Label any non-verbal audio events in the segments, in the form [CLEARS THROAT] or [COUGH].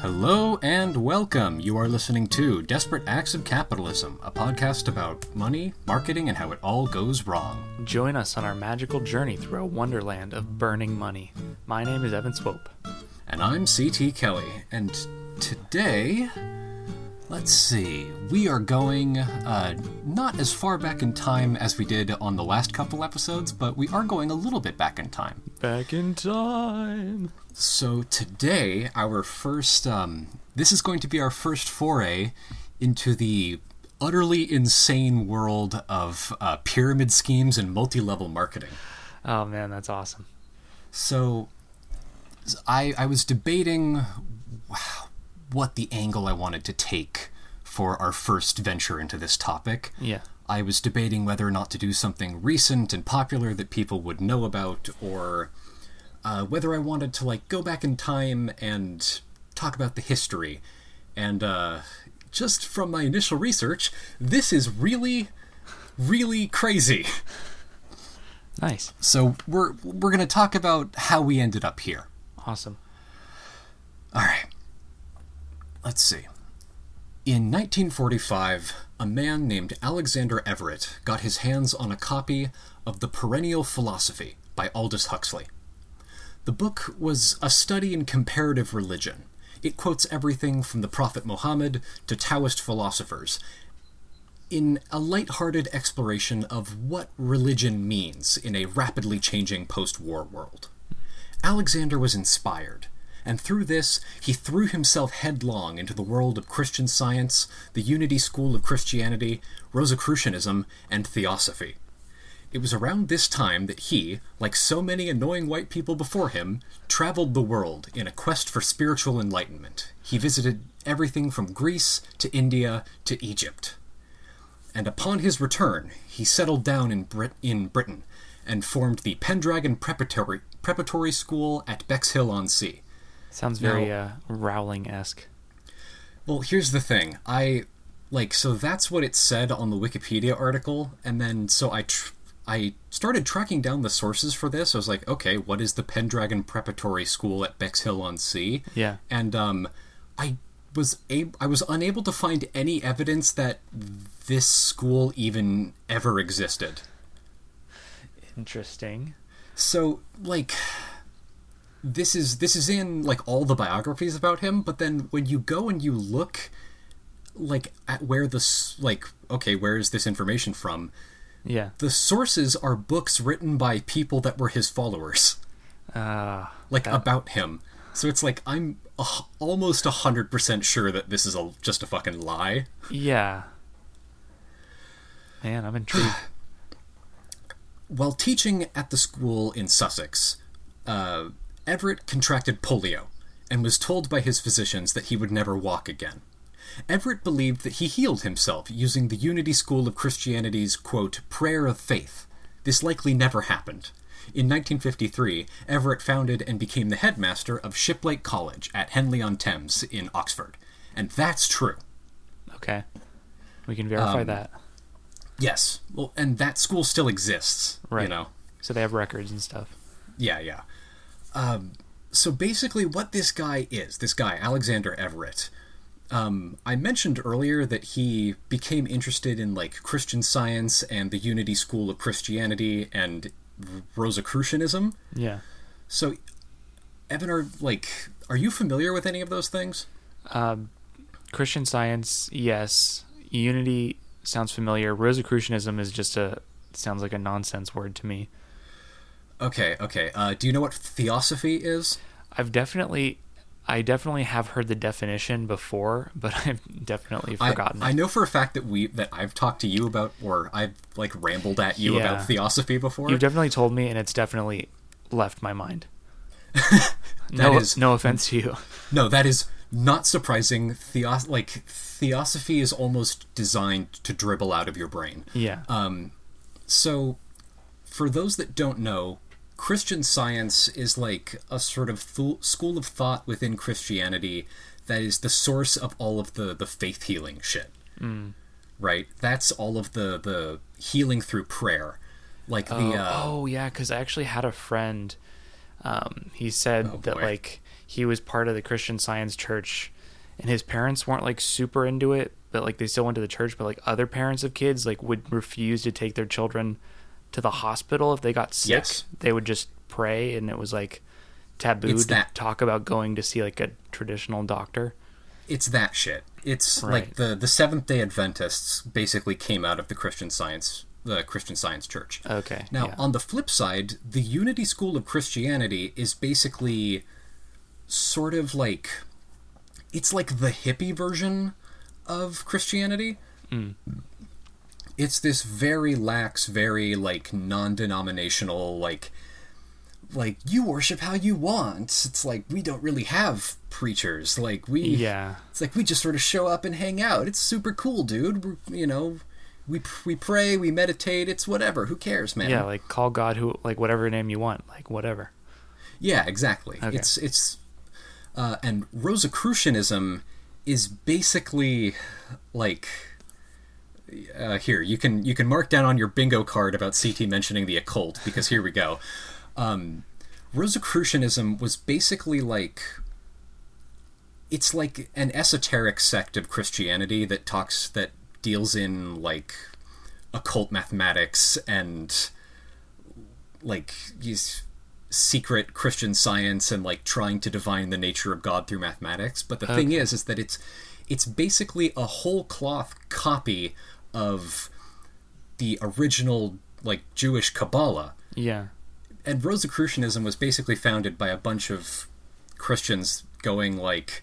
Hello and welcome. You are listening to Desperate Acts of Capitalism, a podcast about money, marketing, and how it all goes wrong. Join us on our magical journey through a wonderland of burning money. My name is Evan Swope. And I'm CT Kelly, and today, let's see, we are going uh, not as far back in time as we did on the last couple episodes, but we are going a little bit back in time. Back in time. So today, our first, um, this is going to be our first foray into the utterly insane world of uh, pyramid schemes and multi-level marketing. Oh man, that's awesome. So, I I was debating what the angle I wanted to take for our first venture into this topic. Yeah. I was debating whether or not to do something recent and popular that people would know about, or uh, whether I wanted to like go back in time and talk about the history. And uh, just from my initial research, this is really, really crazy. Nice. So we're we're gonna talk about how we ended up here. Awesome. All right. Let's see. In 1945, a man named Alexander Everett got his hands on a copy of The Perennial Philosophy by Aldous Huxley. The book was a study in comparative religion. It quotes everything from the Prophet Muhammad to Taoist philosophers in a light-hearted exploration of what religion means in a rapidly changing post-war world. Alexander was inspired, and through this he threw himself headlong into the world of Christian science, the Unity School of Christianity, Rosicrucianism, and Theosophy. It was around this time that he, like so many annoying white people before him, traveled the world in a quest for spiritual enlightenment. He visited everything from Greece to India to Egypt. And upon his return, he settled down in, Brit- in Britain and formed the Pendragon Preparatory, Preparatory School at Bexhill on Sea. Sounds very uh, Rowling esque. Well, here's the thing. I like so that's what it said on the Wikipedia article, and then so I tr- I started tracking down the sources for this. I was like, okay, what is the Pendragon Preparatory School at Bexhill on Sea? Yeah. And um, I was ab- I was unable to find any evidence that this school even ever existed. Interesting. So like this is this is in like all the biographies about him, but then when you go and you look like at where this like okay, where is this information from? Yeah. The sources are books written by people that were his followers, Uh, like about him. So it's like I'm a, almost a hundred percent sure that this is a just a fucking lie. yeah. Man, I'm intrigued. [SIGHS] While teaching at the school in Sussex, uh, Everett contracted polio and was told by his physicians that he would never walk again. Everett believed that he healed himself using the Unity School of Christianity's, quote, prayer of faith. This likely never happened. In 1953, Everett founded and became the headmaster of Shiplake College at Henley on Thames in Oxford. And that's true. okay. We can verify Um, that. Yes. Well, and that school still exists. Right. You know? So they have records and stuff. Yeah, yeah. Um, so basically, what this guy is, this guy, Alexander Everett, um, I mentioned earlier that he became interested in like Christian science and the Unity School of Christianity and Rosicrucianism. Yeah. So, Evan, are like, are you familiar with any of those things? Um, Christian Science, yes. Unity sounds familiar. Rosicrucianism is just a sounds like a nonsense word to me. Okay, okay. Uh, do you know what theosophy is? I've definitely, I definitely have heard the definition before, [LAUGHS] but I've definitely I, forgotten. I it. know for a fact that we that I've talked to you about, or I've like rambled at you Yeah. about theosophy before. You've definitely told me, and it's definitely left my mind. [LAUGHS] No, is- no offense to you. [LAUGHS] No, that is not surprising. Theos- like theosophy is almost designed to dribble out of your brain. Yeah. Um, so, for those that don't know, Christian Science is like a sort of th- school of thought within Christianity that is the source of all of the the faith healing shit. Right? That's all of the the healing through prayer. Like the oh, uh, oh, yeah, because I actually had a friend. Um, he said Oh, that boy. like he was part of the Christian Science Church, and his parents weren't like super into it, but like they still went to the church. But like other parents of kids like would refuse to take their children to the hospital if they got sick. Yes. They would just pray, and it was like taboo It's to that- talk about going to see like a traditional doctor. It's that shit. It's Right. like the the Seventh Day Adventists basically came out of the Christian Science the Christian Science Church. Okay. Now, yeah. on the flip side, the Unity School of Christianity is basically sort of like it's like the hippie version of Christianity. Mm. It's this very lax, very like non-denominational like like you worship how you want. It's like we don't really have preachers. Like we yeah. it's like we just sort of show up and hang out. It's super cool, dude. We're, you know, we we pray, we meditate. It's whatever. Who cares, man? Yeah, like call God who like whatever name you want, like whatever. Yeah, exactly. Okay. It's it's uh, and Rosicrucianism is basically like uh, here you can you can mark down on your bingo card about CT mentioning the occult because here we go. Um, Rosicrucianism was basically like it's like an esoteric sect of Christianity that talks that deals in like occult mathematics and like these secret Christian science and like trying to divine the nature of God through mathematics. But the thing is, is that it's it's basically a whole cloth copy of the original like Jewish Kabbalah. Yeah. And Rosicrucianism was basically founded by a bunch of Christians going like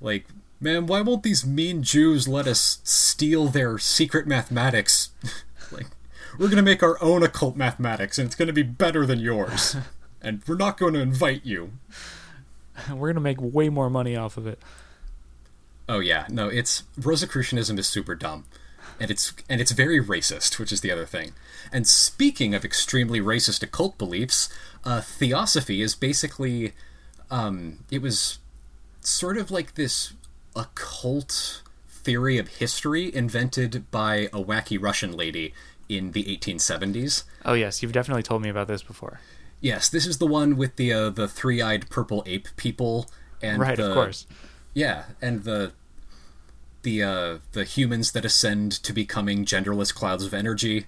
like man, why won't these mean Jews let us steal their secret mathematics? [LAUGHS] like we're going to make our own occult mathematics and it's going to be better than yours. [LAUGHS] and we're not going to invite you. [LAUGHS] We're gonna make way more money off of it. Oh yeah, no, it's Rosicrucianism is super dumb. And it's and it's very racist, which is the other thing. And speaking of extremely racist occult beliefs, uh, theosophy is basically um, it was sort of like this occult theory of history invented by a wacky Russian lady in the 1870s. Oh yes, you've definitely told me about this before. Yes, this is the one with the uh, the three-eyed purple ape people and right, the, of course. Yeah, and the the uh, the humans that ascend to becoming genderless clouds of energy.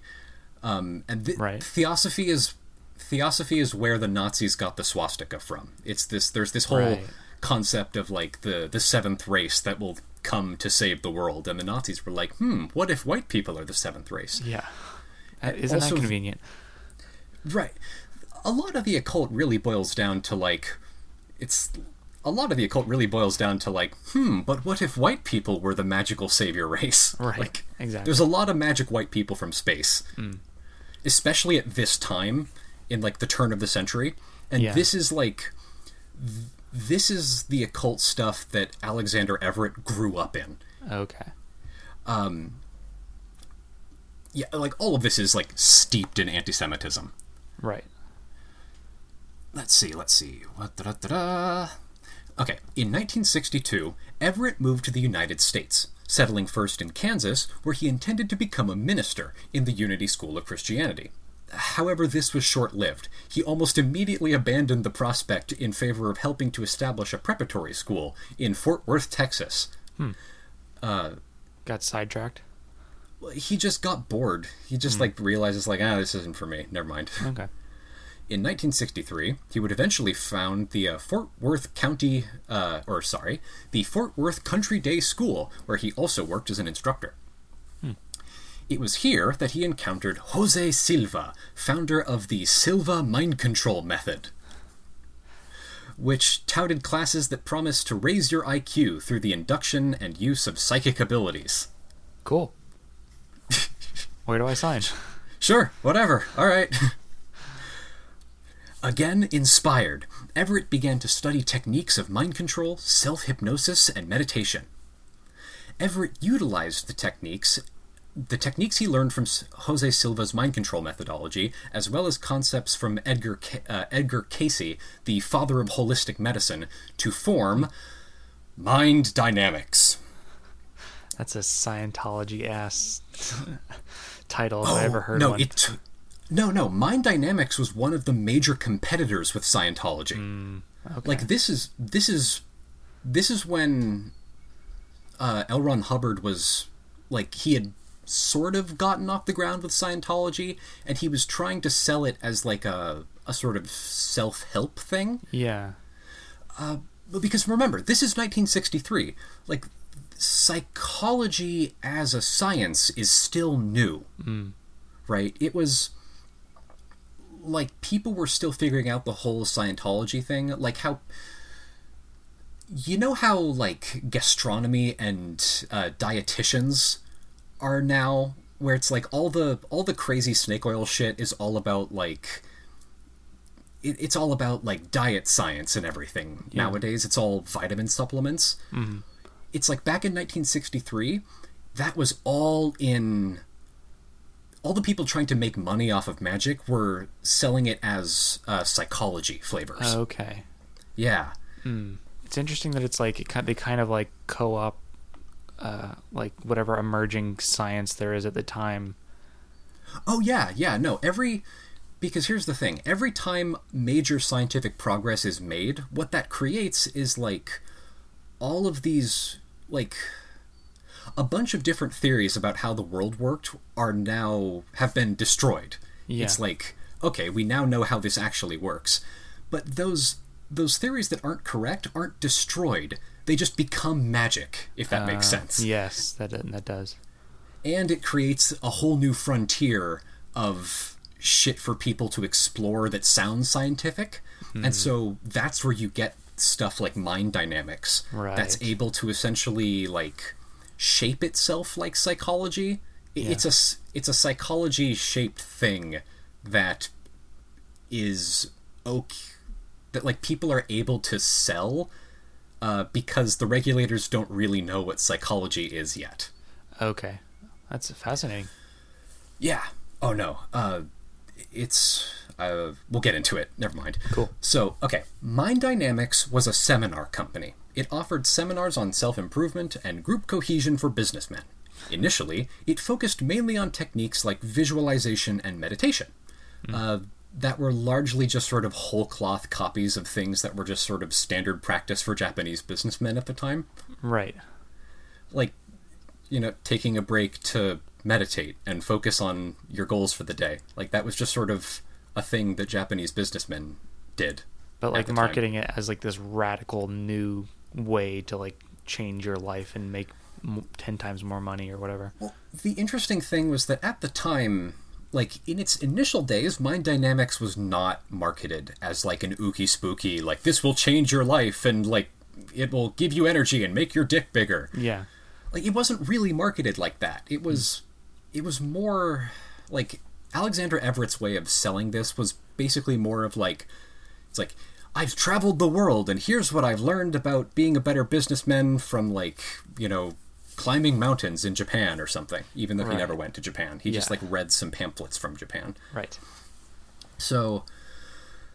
Um, and th- Right. theosophy is theosophy is where the Nazis got the swastika from. It's this there's this whole Right. concept of like the the seventh race that will come to save the world, and the Nazis were like, hmm, what if white people are the seventh race? Yeah. Uh, Isn't also- that convenient? Right. A lot of the occult really boils down to like it's a lot of the occult really boils down to like, hmm, but what if white people were the magical savior race? [LAUGHS] Right, Like, exactly. There's a lot of magic white people from space. Especially at this time in like the turn of the century. And Yeah. this is like th- this is the occult stuff that Alexander Everett grew up in. Okay. Um, Yeah, like all of this is like steeped in anti-Semitism. Right. let's see, let's see. What da, da, da. Okay, in 1962, Everett moved to the United States, settling first in Kansas, where he intended to become a minister in the Unity School of Christianity. However, this was short lived. He almost immediately abandoned the prospect in favor of helping to establish a preparatory school in Fort Worth, Texas. Hmm. Uh, got sidetracked. He just got bored. He just hmm. like realizes like, ah, this isn't for me. Never mind. [LAUGHS] Okay. In 1963, he would eventually found the uh, Fort Worth County, uh, or sorry, the Fort Worth Country Day School, where he also worked as an instructor. It was here that he encountered Jose Silva, founder of the Silva Mind Control Method, which touted classes that promised to raise your IQ through the induction and use of psychic abilities. Cool. Where do I sign? [LAUGHS] Sure, whatever. All right. [LAUGHS] Again inspired, Everett began to study techniques of mind control, self hypnosis, and meditation. Everett utilized the techniques the techniques he learned from Jose Silva's mind control methodology, as well as concepts from Edgar uh, Edgar Cayce, the father of holistic medicine, to form mind dynamics. That's a Scientology ass [LAUGHS] title if I ever heard Oh, no, one. it t- no, no. Mind Dynamics was one of the major competitors with Scientology. Mm, okay. Like this is this is this is when uh, L. Ron Hubbard was like he had sort of gotten off the ground with Scientology, and he was trying to sell it as like a a sort of self help thing. Yeah. Uh, but because remember, this is 1963. Like psychology as a science is still new, mm. right? It was like people were still figuring out the whole Scientology thing, like how you know how like gastronomy and uh, dietitians are now where it's like all the all the crazy snake oil shit is all about like it, it's all about like diet science and everything nowadays. It's all vitamin supplements. It's like back in 1963 that was all in all the people trying to make money off of magic were selling it as uh, psychology flavors Okay. yeah It's interesting that it's like it, they kind of like co-op, uh, like whatever emerging science there is at the time. Oh yeah, yeah, no, every because here's the thing, every time major scientific progress is made, what that creates is like all of these like a bunch of different theories about how the world worked are now have been destroyed. Yeah. It's like, okay, we now know how this actually works. But those those theories that aren't correct aren't destroyed. They just become magic, if that makes Uh, sense Yes, that that does. and it creates a whole new frontier of shit for people to explore that sounds scientific and so that's where you get stuff like mind dynamics right. that's able to essentially like shape itself like psychology I- it's a it's a psychology shaped thing that is okay that like people are able to sell uh, because the regulators don't really know what psychology is yet Okay, that's fascinating. Yeah. Oh no. Uh, it's. Uh, we'll get into it. Never mind. Cool. So, okay. Mind Dynamics was a seminar company. It offered seminars on self improvement and group cohesion for businessmen. Initially, it focused mainly on techniques like visualization and meditation. Uh, that were largely just sort of whole cloth copies of things that were just sort of standard practice for Japanese businessmen at the time Right. like you know taking a break to meditate and focus on your goals for the day like that was just sort of a thing that japanese businessmen did But like the time. marketing it as like this radical new way to like change your life and make m- 10 times more money or whatever. well the interesting thing was that at the time like in its initial days mind dynamics was not marketed as like an ooky spooky like this will change your life and like it will give you energy and make your dick bigger Yeah. like it wasn't really marketed like that it was it was more like alexander everett's way of selling this was basically more of like it's like i've traveled the world and here's what i've learned about being a better businessman from like you know climbing mountains in japan or something even though he never went to japan he just like read some pamphlets from japan Right. so,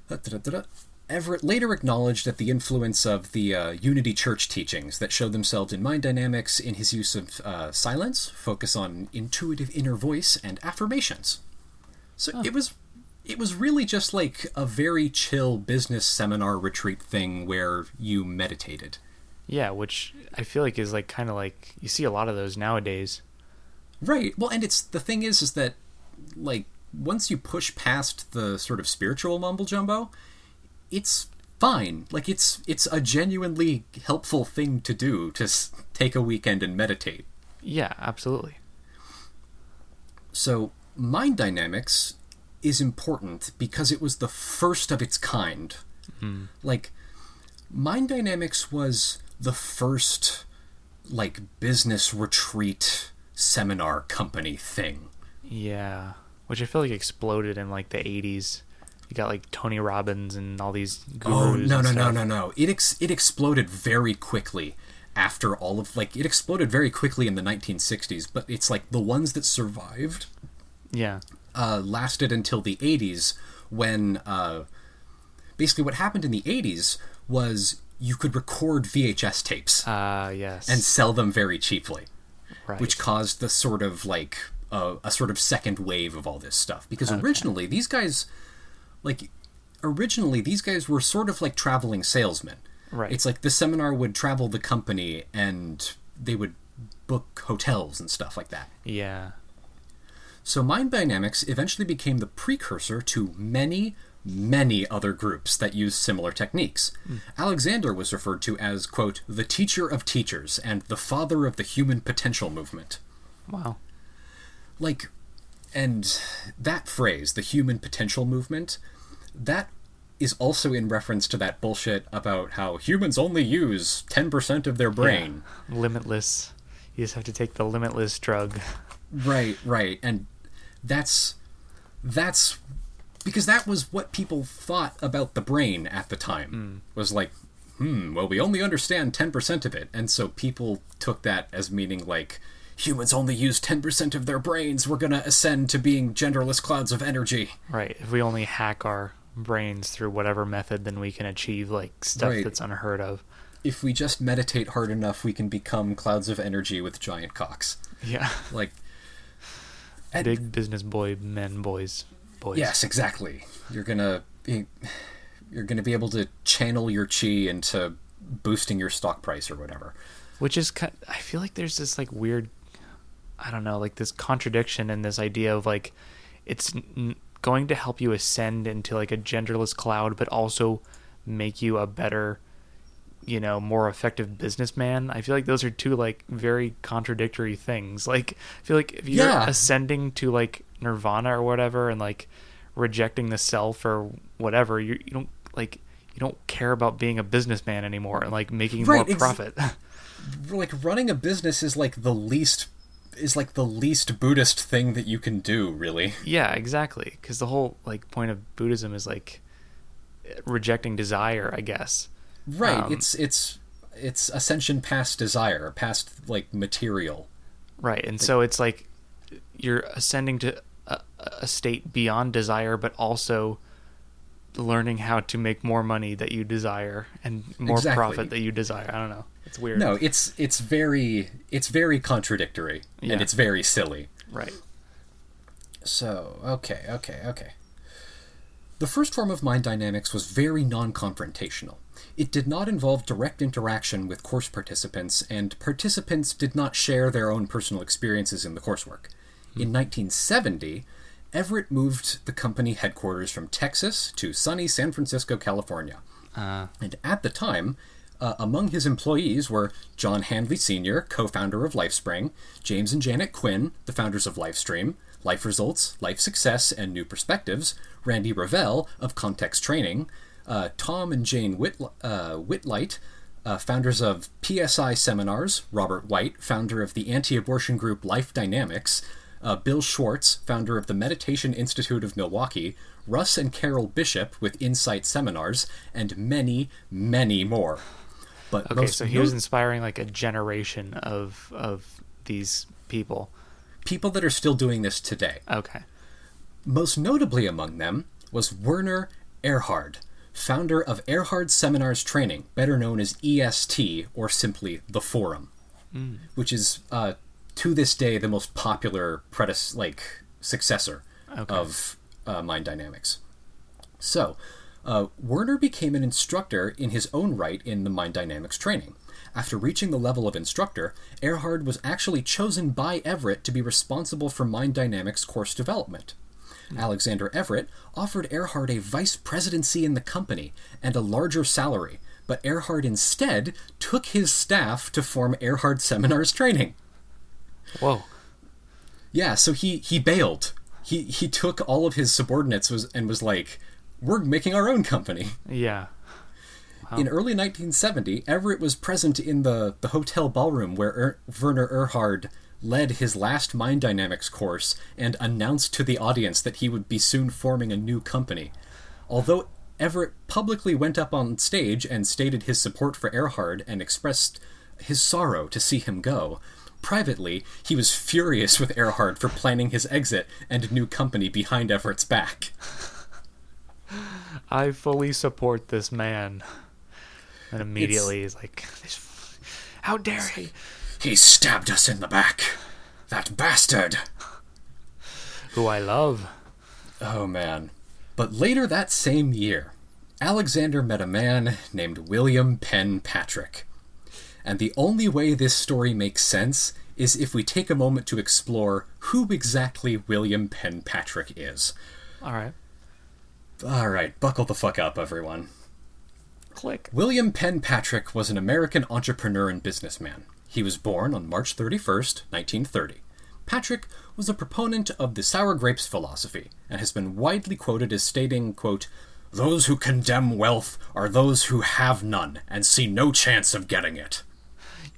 da-da-da-da-da. Everett later acknowledged that the influence of the uh, Unity Church teachings that showed themselves in mind dynamics in his use of uh, silence, focus on intuitive inner voice, and affirmations. So it was, it was really just like a very chill business seminar retreat thing where you meditated. Yeah, which I feel like is like kind of like you see a lot of those nowadays. Right. Well, and it's the thing is, is that like once you push past the sort of spiritual mumble jumbo, it's fine. Like it's it's a genuinely helpful thing to do to s- take a weekend and meditate. Yeah, absolutely. So mind dynamics is important because it was the first of its kind. Hmm. Like mind dynamics was the first like business retreat seminar company thing. Yeah, which I feel like exploded in like the 80s. You got like Tony Robbins and all these gurus. Oh no no no no no! It ex- it exploded very quickly after all of like it exploded very quickly in the 1960s, but it's like the ones that survived Yeah. uh, lasted until the 80s when uh, basically what happened in the 80s was you could record VHS tapes Ah, yes. and sell them very cheaply, right. which caused the sort of like uh, a sort of second wave of all this stuff because originally these guys like originally these guys were sort of like traveling salesmen. Right. It's like the seminar would travel the company and they would book hotels and stuff like that. Yeah. So mind dynamics eventually became the precursor to many, many other groups that used similar techniques. Hmm. Alexander was referred to as, quote, the teacher of teachers and the father of the human potential movement. Wow. Like, and that phrase, the human potential movement, that is also in reference to that bullshit about how humans only use 10% of their brain. Yeah. Limitless. You just have to take the limitless drug. Right, right. And that's that's because that was what people thought about the brain at the time. Was like, hmm, well we only understand 10% of it. And so people took that as meaning like humans only use 10% of their brains. We're going to ascend to being genderless clouds of energy. Right. If we only hack our brains through whatever method, then we can achieve like stuff Right. that's unheard of. If we just meditate hard enough, we can become clouds of energy with giant cocks. Yeah. [LAUGHS] Like and- Big business boy men boys boys. Yes, exactly. You're gonna be, you're gonna be able to channel your chi into boosting your stock price or whatever. Which is ki I feel like there's this like weird I don't know, like this contradiction and this idea of like it's n- going to help you ascend into like a genderless cloud but also make you a better you know more effective businessman. I feel like those are two like very contradictory things. Like i feel like if you're Yeah. ascending to like nirvana or whatever and like rejecting the self or whatever you, you don't like you don't care about being a businessman anymore and like making Right, more ex- profit. [LAUGHS] Like running a business is like the least is like the least Buddhist thing that you can do, really. yeah exactly because the whole like point of buddhism is like rejecting desire i guess Right. Um, it's it's it's ascension past desire, past like material. Right, and so it's like you're ascending to a, a state beyond desire, but also learning how to make more money that you desire and more Exactly. profit that you desire. I don't know. It's weird. No, it's it's very it's very contradictory Yeah. and it's very silly. Right. So, okay, okay, okay. The first form of mind dynamics was very non confrontational. It did not involve direct interaction with course participants, and participants did not share their own personal experiences in the coursework. Hmm. In 1970, Everett moved the company headquarters from Texas to sunny San Francisco, California. Uh, And at the time, uh, among his employees were John Hanley Sr., co founder of LifeSpring, James and Janet Quinn, the founders of Lifestream, Life Results, Life Success, and New Perspectives, Randy Ravel of Context Training, uh, Tom and Jane Whit- uh, Willhite, uh, founders of PSI Seminars, Robert White, founder of the anti abortion group Life Dynamics, uh, Bill Schwartz, founder of the Meditation Institute of Milwaukee, Russ and Carol Bishop with Insight Seminars, and many, many more. But okay, most so he was inspiring like a generation of of these people. people that are still doing this today. Okay. Most notably among them was Werner Erhard, founder of Erhard Seminars Training, better known as EST or simply the Forum, which is uh, to this day the most popular predec- like successor Okay. of uh, Mind Dynamics. So, uh, Werner became an instructor in his own right in the Mind Dynamics training. After reaching the level of instructor, Erhard was actually chosen by Everett to be responsible for Mind Dynamics course development. Alexander Everett offered Erhard a vice presidency in the company and a larger salary, but Erhard instead took his staff to form Erhard Seminars Training. Whoa. Yeah, so he he bailed. He he took all of his subordinates was and was like, "We're making our own company." Yeah. In early 1970, Everett was present in the the hotel ballroom where er, Werner Erhard led his last mind dynamics course and announced to the audience that he would be soon forming a new company. Although Everett publicly went up on stage and stated his support for Erhard and expressed his sorrow to see him go. Privately, he was furious with Erhard for planning his exit and new company behind Everett's back. I fully support this man. And immediately he's like, "This- "How dare he?" He stabbed us in the back. That bastard. Who I love. Oh man. But later that same year, Alexander met a man named William Penn Patrick. And the only way this story makes sense is if we take a moment to explore who exactly William Penn Patrick is. All right. All right, buckle the fuck up, everyone. Click. William Penn Patrick was an American entrepreneur and businessman. He was born on March 31st, 1930. Patrick was a proponent of the sour grapes philosophy and has been widely quoted as stating, quote, Those who condemn wealth are those who have none and see no chance of getting it.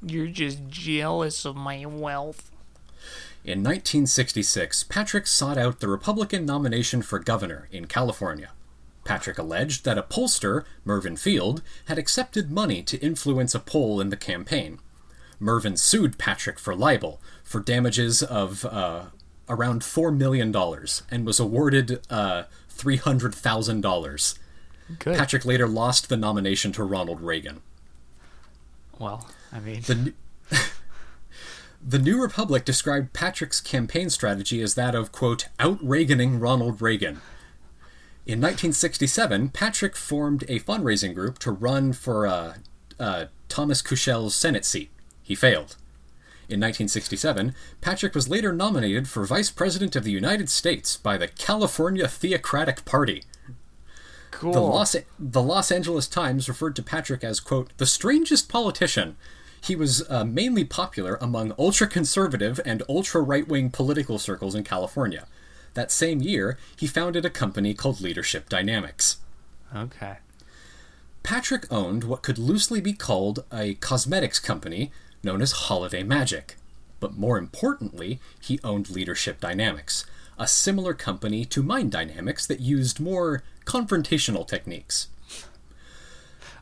You're just jealous of my wealth. In 1966, Patrick sought out the Republican nomination for governor in California. Patrick alleged that a pollster, Mervin Field, had accepted money to influence a poll in the campaign. Mervyn sued Patrick for libel for damages of uh, around $4 million and was awarded uh, $300,000. Good. Patrick later lost the nomination to Ronald Reagan. well, I mean, The, [LAUGHS] the New Republic described Patrick's campaign strategy as that of, quote, out Reaganing Ronald Reagan. In 1967, Patrick formed a fundraising group to run for uh, uh, Thomas Kuchel's Senate seat. He failed. In 1967, Patrick was later nominated for Vice President of the United States by the California Theocratic Party. cool. The Los, the Los Angeles Times referred to Patrick as, quote, the strangest politician. He was uh, mainly popular among ultra conservative and ultra right wing political circles in California. That same year, he founded a company called Leadership Dynamics. okay. Patrick owned what could loosely be called a cosmetics company known as Holiday Magic. But more importantly, he owned Leadership Dynamics, a similar company to Mind Dynamics that used more confrontational techniques.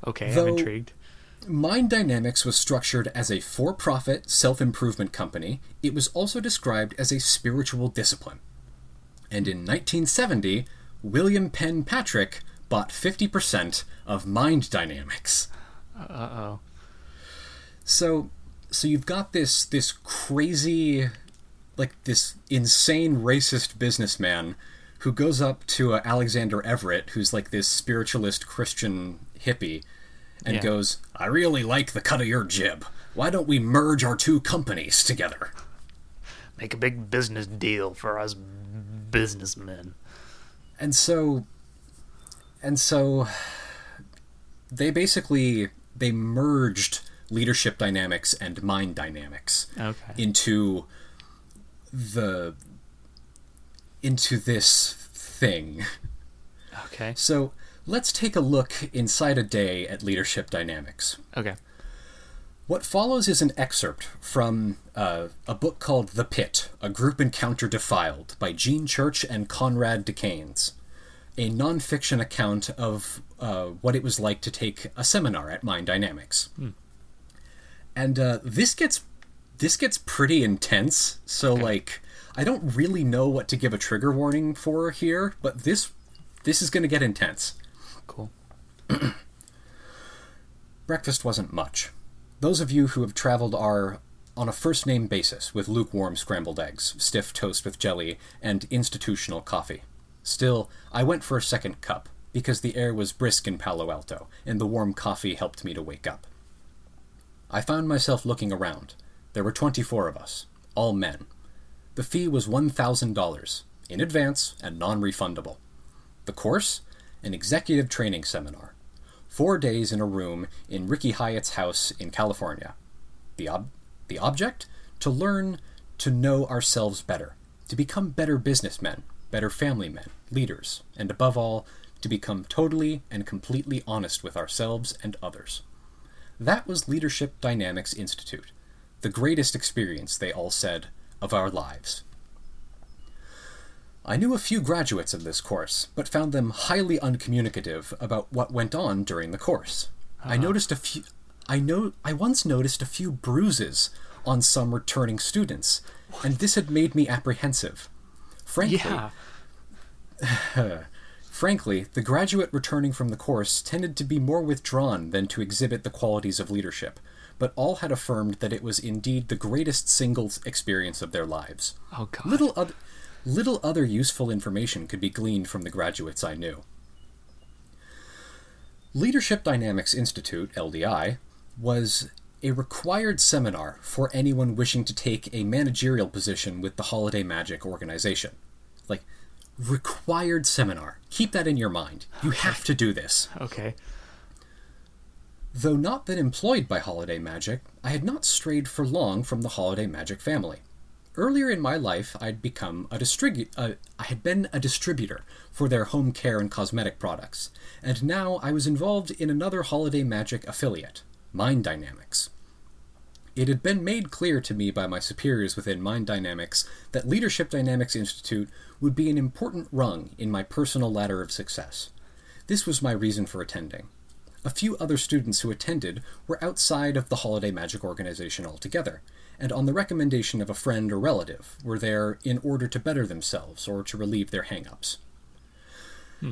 Okay, Though- I'm intrigued. Mind Dynamics was structured as a for profit self improvement company. It was also described as a spiritual discipline. And in 1970, William Penn Patrick bought 50% of Mind Dynamics. Uh oh. So, so you've got this this crazy, like this insane racist businessman who goes up to uh, Alexander Everett, who's like this spiritualist Christian hippie, and Yeah. goes, "I really like the cut of your jib. Why don't we merge our two companies together?" Make a big business deal for us businessmen. And so, and so, they basically they merged leadership dynamics and mind dynamics. Okay. into the into this thing. Okay. So let's take a look inside a day at leadership dynamics. Okay. What follows is an excerpt from uh, a book called The Pit A Group Encounter Defiled by Gene Church and Conrad D. Carnes, a nonfiction account of uh, what it was like to take a seminar at Mind Dynamics. And uh, this gets this gets pretty intense. So like, I don't really know what to give a trigger warning for here, but this this is going to get intense. Cool. [CLEARS THROAT] Breakfast wasn't much. Those of you who have traveled are on a first name basis with lukewarm scrambled eggs, stiff toast with jelly, and institutional coffee. Still, I went for a second cup, because the air was brisk in Palo Alto, and the warm coffee helped me to wake up. I found myself looking around. There were 24 of us, all men. The fee was $1,000, in advance and non refundable. The course? An executive training seminar. Four days in a room in Rickey's Hyatt House in California. The, ob- the object? To learn to know ourselves better, to become better businessmen, better family men, leaders, and above all, to become totally and completely honest with ourselves and others. That was Leadership Dynamics Institute, the greatest experience, they all said, of our lives. I knew a few graduates of this course, but found them highly uncommunicative about what went on during the course. I uh-huh. noticed a few I know I once noticed a few bruises on some returning students, and this had made me apprehensive. Frankly, Yeah. [SIGHS] Frankly, the graduate returning from the course tended to be more withdrawn than to exhibit the qualities of leadership, but all had affirmed that it was indeed the greatest single experience of their lives. Oh god. Little other, little other useful information could be gleaned from the graduates I knew. Leadership Dynamics Institute, LDI, was a required seminar for anyone wishing to take a managerial position with the Holiday Magic organization. Like, required seminar. Keep that in your mind. You have to do this. Okay. Though not then employed by Holiday Magic, I had not strayed for long from the Holiday Magic family. Earlier in my life, I'd become a distribu- uh, I had been a distributor for their home care and cosmetic products, and now I was involved in another Holiday Magic affiliate, Mind Dynamics. It had been made clear to me by my superiors within Mind Dynamics that Leadership Dynamics Institute would be an important rung in my personal ladder of success. This was my reason for attending. A few other students who attended were outside of the Holiday Magic organization altogether, and on the recommendation of a friend or relative, were there in order to better themselves or to relieve their hang ups. Hmm.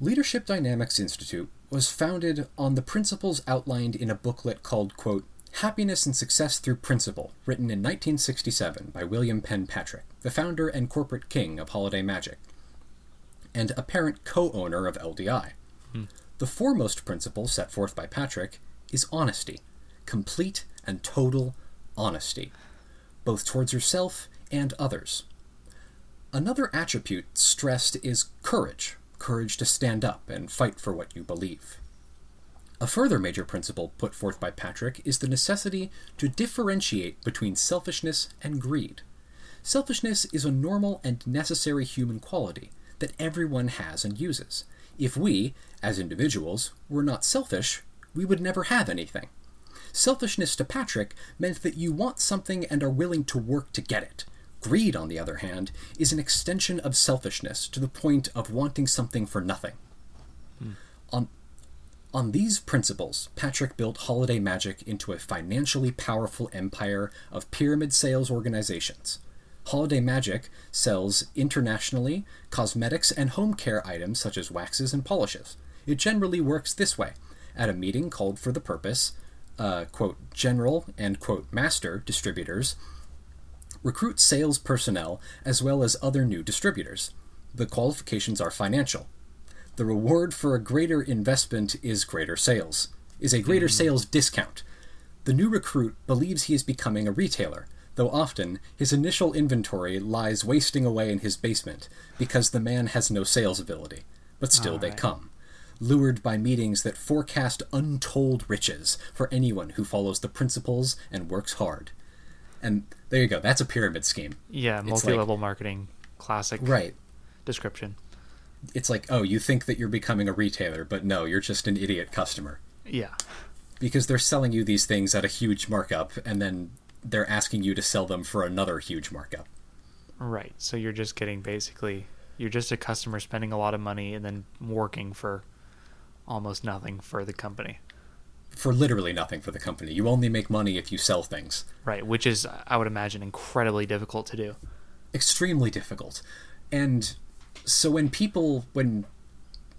Leadership Dynamics Institute was founded on the principles outlined in a booklet called, quote, Happiness and Success Through Principle, written in 1967 by William Penn Patrick, the founder and corporate king of Holiday Magic, and apparent co owner of LDI. Hmm. The foremost principle set forth by Patrick is honesty, complete and total honesty, both towards yourself and others. Another attribute stressed is courage courage to stand up and fight for what you believe. A further major principle put forth by Patrick is the necessity to differentiate between selfishness and greed. Selfishness is a normal and necessary human quality that everyone has and uses. If we, as individuals, were not selfish, we would never have anything. Selfishness to Patrick meant that you want something and are willing to work to get it. Greed, on the other hand, is an extension of selfishness to the point of wanting something for nothing. Hmm. On, on these principles, Patrick built Holiday Magic into a financially powerful empire of pyramid sales organizations. Holiday Magic sells internationally cosmetics and home care items such as waxes and polishes. It generally works this way. At a meeting called for the purpose, uh, quote, general and quote, master distributors recruit sales personnel as well as other new distributors. The qualifications are financial. The reward for a greater investment is greater sales, is a greater sales discount. The new recruit believes he is becoming a retailer, though often his initial inventory lies wasting away in his basement because the man has no sales ability. But still they come, lured by meetings that forecast untold riches for anyone who follows the principles and works hard. And there you go, that's a pyramid scheme. Yeah, multi level marketing, classic Right. description. It's like, oh, you think that you're becoming a retailer, but no, you're just an idiot customer. Yeah. because they're selling you these things at a huge markup and then they're asking you to sell them for another huge markup. Right. So you're just getting basically you're just a customer spending a lot of money and then working for almost nothing for the company. For literally nothing for the company. You only make money if you sell things. Right, which is I would imagine incredibly difficult to do. Extremely difficult. And so when people when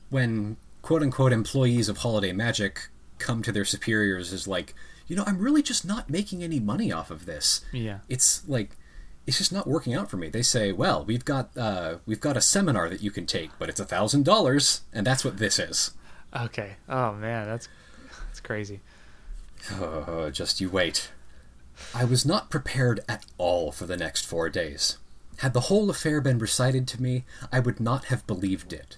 when quote unquote employees of Holiday Magic come to their superiors as like, you know, I'm really just not making any money off of this. Yeah. It's like it's just not working out for me. They say, "Well, we've got uh, we've got a seminar that you can take, but it's a thousand dollars, and that's what this is." Okay. Oh man, that's that's crazy. Oh, just you wait. I was not prepared at all for the next four days. Had the whole affair been recited to me, I would not have believed it.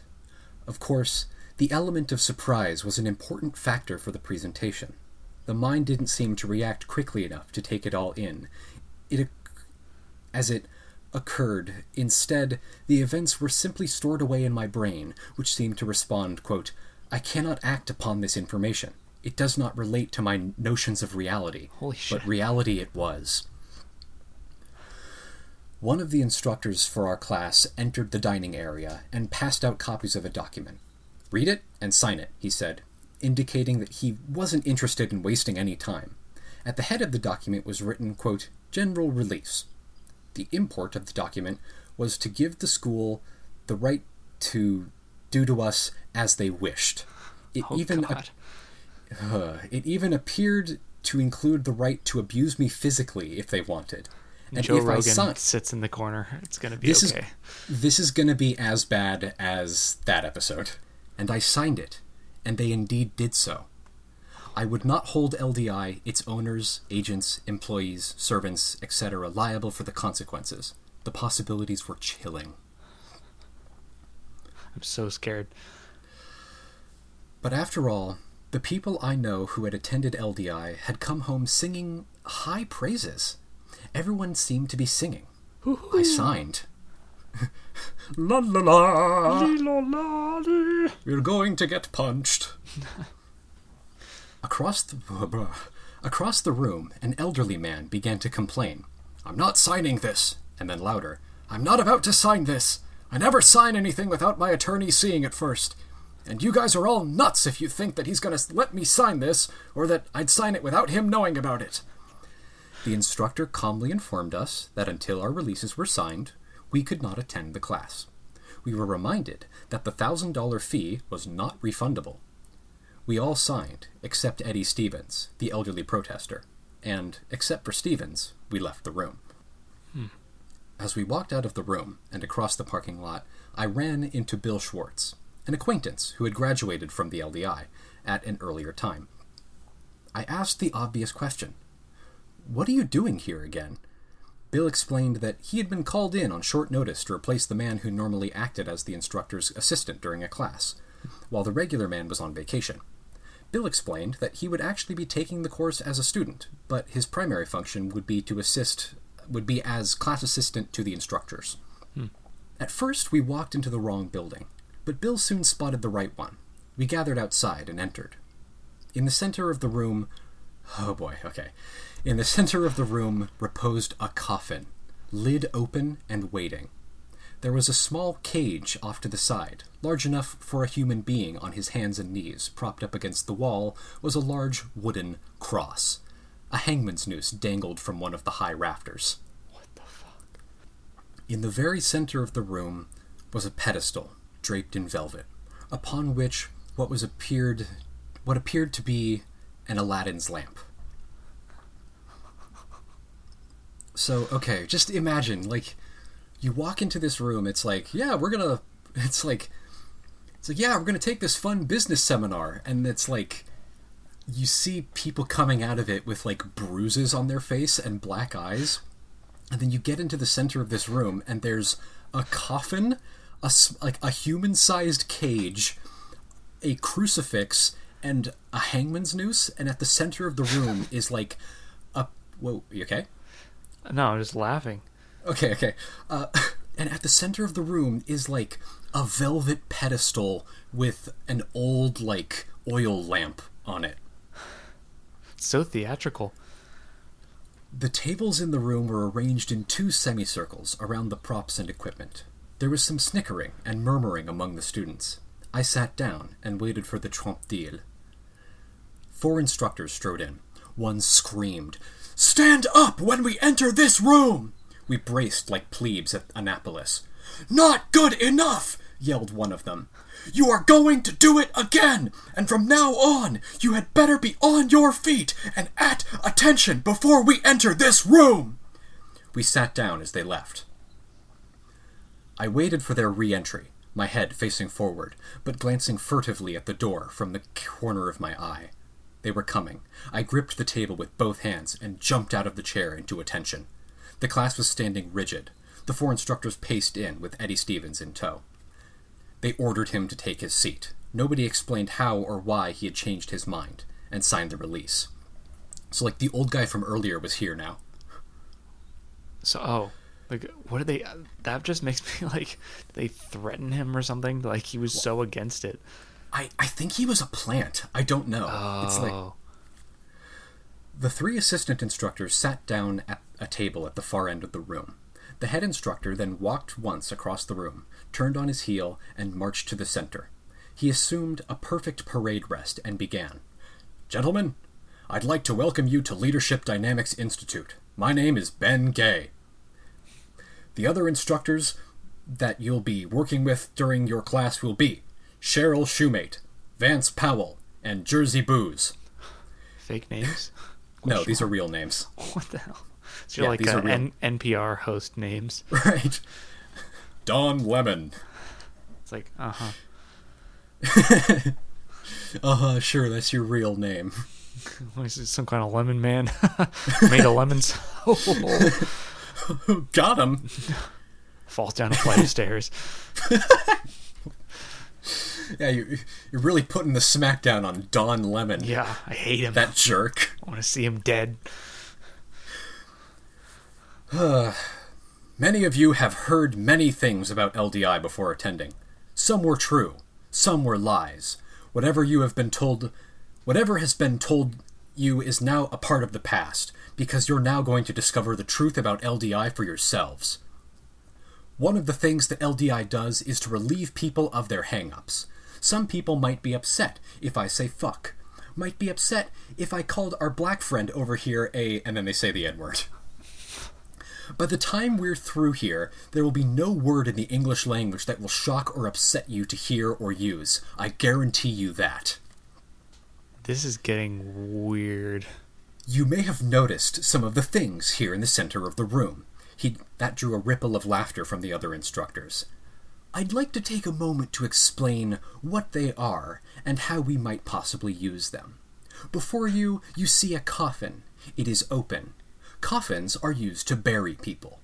Of course, the element of surprise was an important factor for the presentation. The mind didn't seem to react quickly enough to take it all in. It, as it occurred, instead, the events were simply stored away in my brain, which seemed to respond, quote, I cannot act upon this information. It does not relate to my notions of reality. Holy shit. But reality it was. One of the instructors for our class entered the dining area and passed out copies of a document. Read it and sign it, he said, indicating that he wasn't interested in wasting any time. At the head of the document was written, quote, General Release. The import of the document was to give the school the right to do to us as they wished. It Oh even god. uh, [SIGHS] it even appeared to include the right to abuse me physically if they wanted, And Joe if I Rogan sign- sits in the corner. It's gonna be This is- okay. This is going to be as bad as that episode. And I signed it, and they indeed did so. I would not hold LDI, its owners, agents, employees, servants, etc., liable for the consequences. The possibilities were chilling. I'm so scared. But after all, the people I know who had attended LDI had come home singing high praises. Everyone seemed to be singing. I signed. [LAUGHS] la la la! You're going to get punched. [LAUGHS] across the across the room, an elderly man began to complain. I'm not signing this, and then louder. I'm not about to sign this. I never sign anything without my attorney seeing it first. And you guys are all nuts if you think that he's going to let me sign this, or that I'd sign it without him knowing about it. The instructor calmly informed us that until our releases were signed, we could not attend the class. We were reminded that the $1,000 fee was not refundable. We all signed, except Eddie Stevens, the elderly protester, and, except for Stevens, we left the room. As we walked out of the room and across the parking lot, I ran into Bill Schwartz, an acquaintance who had graduated from the LDI at an earlier time. I asked the obvious question What are you doing here again? Bill explained that he had been called in on short notice to replace the man who normally acted as the instructor's assistant during a class, while the regular man was on vacation. Bill explained that he would actually be taking the course as a student, but his primary function would be to assist would be as class assistant to the instructors. Hmm. At first, we walked into the wrong building, but Bill soon spotted the right one. We gathered outside and entered. In the center of the room, oh boy, okay. In the center of the room reposed a coffin, lid open and waiting. There was a small cage off to the side, large enough for a human being on his hands and knees. Propped up against the wall was a large wooden cross. A hangman's noose dangled from one of the high rafters. What the fuck? In the very center of the room was a pedestal draped in velvet, upon which what was appeared what appeared to be an Aladdin's lamp. So, okay, just imagine like you walk into this room, it's like, yeah, we're going [LAUGHS] to it's like it's like, yeah, we're going to take this fun business seminar and it's like you see people coming out of it with like bruises on their face and black eyes and then you get into the center of this room and there's a coffin a like a human-sized cage a crucifix and a hangman's noose and at the center of the room is like a whoa you okay? No, I'm just laughing. okay okay. Uh, [LAUGHS] and at the center of the room is like a velvet pedestal with an old like oil lamp on it So theatrical. The tables in the room were arranged in two semicircles around the props and equipment. There was some snickering and murmuring among the students. I sat down and waited for the trompe l'oeil. Four instructors strode in. One screamed, Stand up when we enter this room! We braced like plebes at Annapolis. Not good enough! yelled one of them. You are going to do it again! And from now on, you had better be on your feet and at attention before we enter this room! We sat down as they left. I waited for their re entry, my head facing forward, but glancing furtively at the door from the corner of my eye. They were coming. I gripped the table with both hands and jumped out of the chair into attention. The class was standing rigid. The four instructors paced in, with Eddie Stevens in tow. They ordered him to take his seat. Nobody explained how or why he had changed his mind, and signed the release. So, like, the old guy from earlier was here now. So, oh, like, what did they? That just makes [LAUGHS] me like they threaten him or something. Like he was so against it. I, I think he was a plant. I don't know. It's like Oh, The three assistant instructors sat down at a table at the far end of the room. The head instructor then walked once across the room, turned on his heel, and marched to the center. He assumed a perfect parade rest and began Gentlemen, I'd like to welcome you to Leadership Dynamics Institute. My name is Ben Gay. The other instructors that you'll be working with during your class will be Cheryl Shoemate, Vance Powell, and Jersey Booze. fake names. No, these are real names. What the hell? So you're Yeah, like these are. N- NPR host names. [LAUGHS] Right. Don Lemon. It's like, uh huh. [LAUGHS] Uh huh, sure, that's your real name. [LAUGHS] What is this, some kind of lemon man made of lemons? Got him. Falls down a flight of stairs. Yeah, you, you're really putting the smackdown on Don Lemon. Yeah, I hate him. That jerk. I want to see him dead. [SIGHS] Many of you have heard many things about LDI before attending. Some were true, some were lies. Whatever you have been told, whatever has been told you is now a part of the past, because you're now going to discover the truth about LDI for yourselves. One of the things that LDI does is to relieve people of their hang-ups. Some people might be upset if I say fuck. Might be upset if I called our black friend over here a and then they say the N-word. [LAUGHS] By the time we're through here, there will be no word in the English language that will shock or upset you to hear or use. I guarantee you that. This is getting weird. You may have noticed some of the things here in the center of the room. He that drew a ripple of laughter from the other instructors. I'd like to take a moment to explain what they are and how we might possibly use them. Before you, you see a coffin. It is open. Coffins are used to bury people.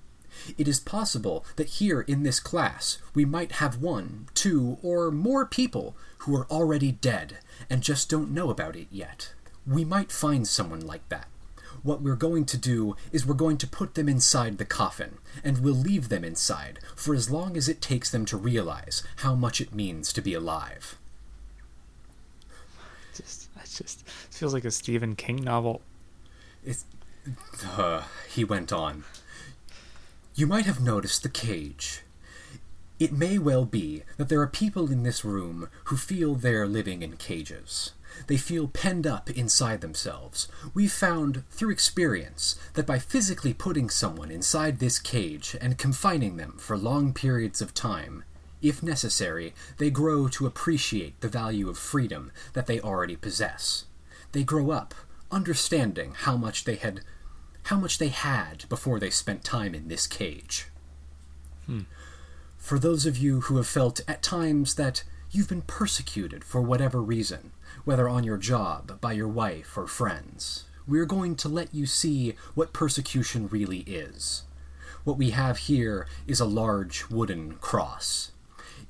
It is possible that here in this class we might have one, two, or more people who are already dead and just don't know about it yet. We might find someone like that. What we're going to do is we're going to put them inside the coffin, and we'll leave them inside for as long as it takes them to realize how much it means to be alive. Just, it just feels like a Stephen King novel. It's. Uh, [SIGHS] he went on. You might have noticed the cage. It may well be that there are people in this room who feel they're living in cages. They feel penned up inside themselves. We've found, through experience, that by physically putting someone inside this cage and confining them for long periods of time, if necessary, they grow to appreciate the value of freedom that they already possess. They grow up understanding how much they had how much they had before they spent time in this cage. Hmm. For those of you who have felt at times that you've been persecuted for whatever reason, whether on your job, by your wife, or friends, we're going to let you see what persecution really is. What we have here is a large wooden cross.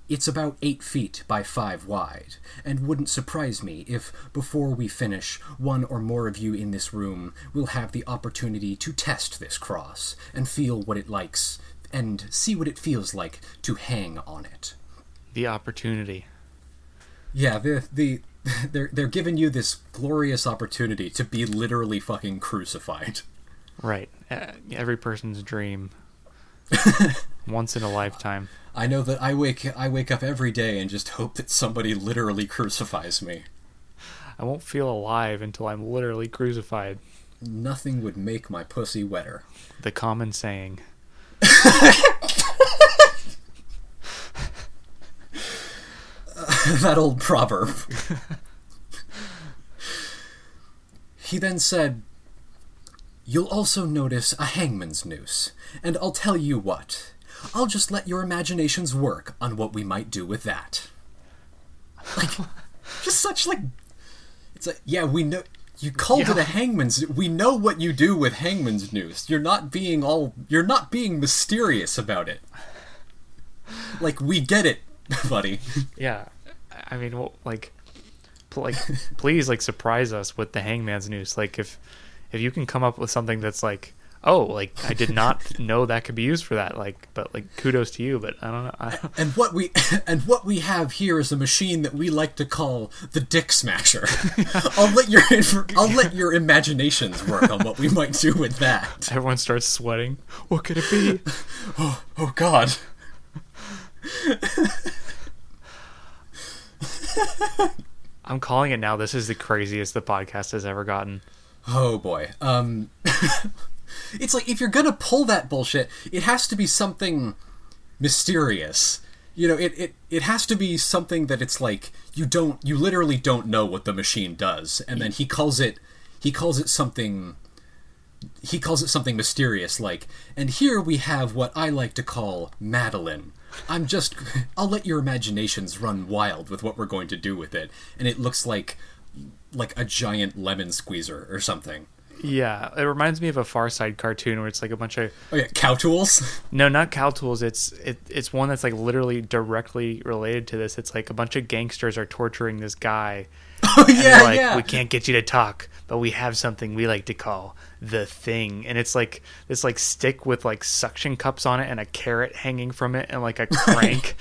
It's about eight feet by five wide, and wouldn't surprise me if, before we finish, one or more of you in this room will have the opportunity to test this cross and feel what it likes and see what it feels like to hang on it. The opportunity. Yeah, the the [LAUGHS] they're they're giving you this glorious opportunity to be literally fucking crucified. Right. Uh, every person's dream. [LAUGHS] Once in a lifetime. I know that I wake I wake up every day and just hope that somebody literally crucifies me. I won't feel alive until I'm literally crucified. Nothing would make my pussy wetter. The common saying. [LAUGHS] that old proverb. [LAUGHS] he then said, You'll also notice a hangman's noose, and I'll tell you what. I'll just let your imaginations work on what we might do with that. Like, [LAUGHS] just such like, it's like, yeah, we know. You called it Yeah. a hangman's. We know what you do with hangman's noose. You're not being all. You're not being mysterious about it. Like we get it, [LAUGHS] buddy. Yeah. I mean, well, like, like, please, like, surprise us with the Hangman's noose. Like, if if you can come up with something that's like, oh, like, I did not [LAUGHS] know that could be used for that. Like, but like, kudos to you. But I don't know. I, And what we [LAUGHS] and what we have here is a machine that we like to call the Dick Smasher. [LAUGHS] I'll let your I'll let your imaginations work on what we might do with that. everyone starts sweating. What could it be? oh, Oh God. I'm calling it now. This is the craziest the podcast has ever gotten. Oh boy. Um It's like if you're to pull that bullshit, it has to be something mysterious. You know, it, it it has to be something that it's like you don't you literally don't know what the machine does. And then he calls it he calls it something he calls it something mysterious like and here we have what i like to call madeline. I'm just i'll let your imaginations run wild with what we're going to do with it. And it looks like like a giant lemon squeezer or something Yeah, it reminds me of a Far Side cartoon where it's like a bunch of oh yeah cow tools no, not cow tools. It's it, it's one that's like literally directly related to this. It's like a bunch of gangsters are torturing this guy. [LAUGHS] oh yeah like, yeah we can't get you to talk, but we have something we like to call the thing. And it's like this like stick with like suction cups on it and a carrot hanging from it and like a [LAUGHS] crank.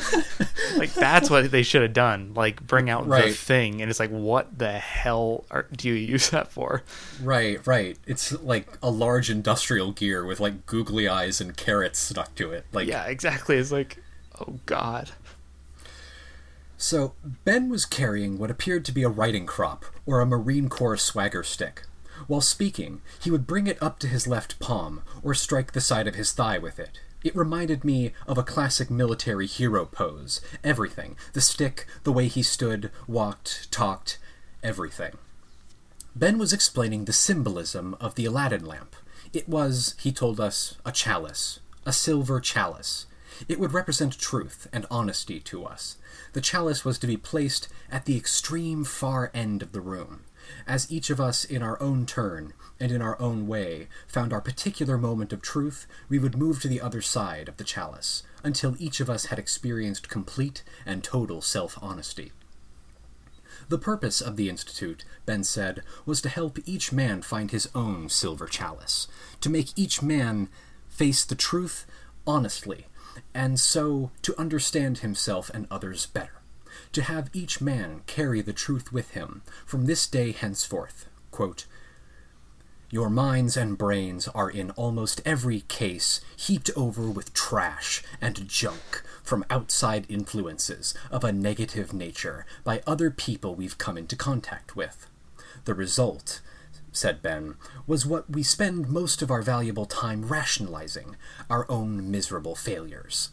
[LAUGHS] like that's what they should have done. Like bring out the thing. And it's like, what the hell are, do you use that for? right right it's like a large industrial gear with like googly eyes and carrots stuck to it like Yeah, exactly. It's like, oh god. So, Ben was carrying what appeared to be a riding crop, or a Marine Corps swagger stick. While speaking, he would bring it up to his left palm, or strike the side of his thigh with it. It reminded me of a classic military hero pose. Everything. The stick, the way he stood, walked, talked, everything. Ben was explaining the symbolism of the Aladdin lamp. It was, he told us, a chalice, a silver chalice. It would represent truth and honesty to us. The chalice was to be placed at the extreme far end of the room. As each of us, in our own turn and in our own way, found our particular moment of truth, we would move to the other side of the chalice, until each of us had experienced complete and total self honesty. The purpose of the Institute, Ben said, was to help each man find his own silver chalice, to make each man face the truth honestly, and so to understand himself and others better, to have each man carry the truth with him from this day henceforth. Quote, your minds and brains are in almost every case heaped over with trash and junk from outside influences of a negative nature by other people we've come into contact with. The result, said Ben, was what we spend most of our valuable time rationalizing our own miserable failures.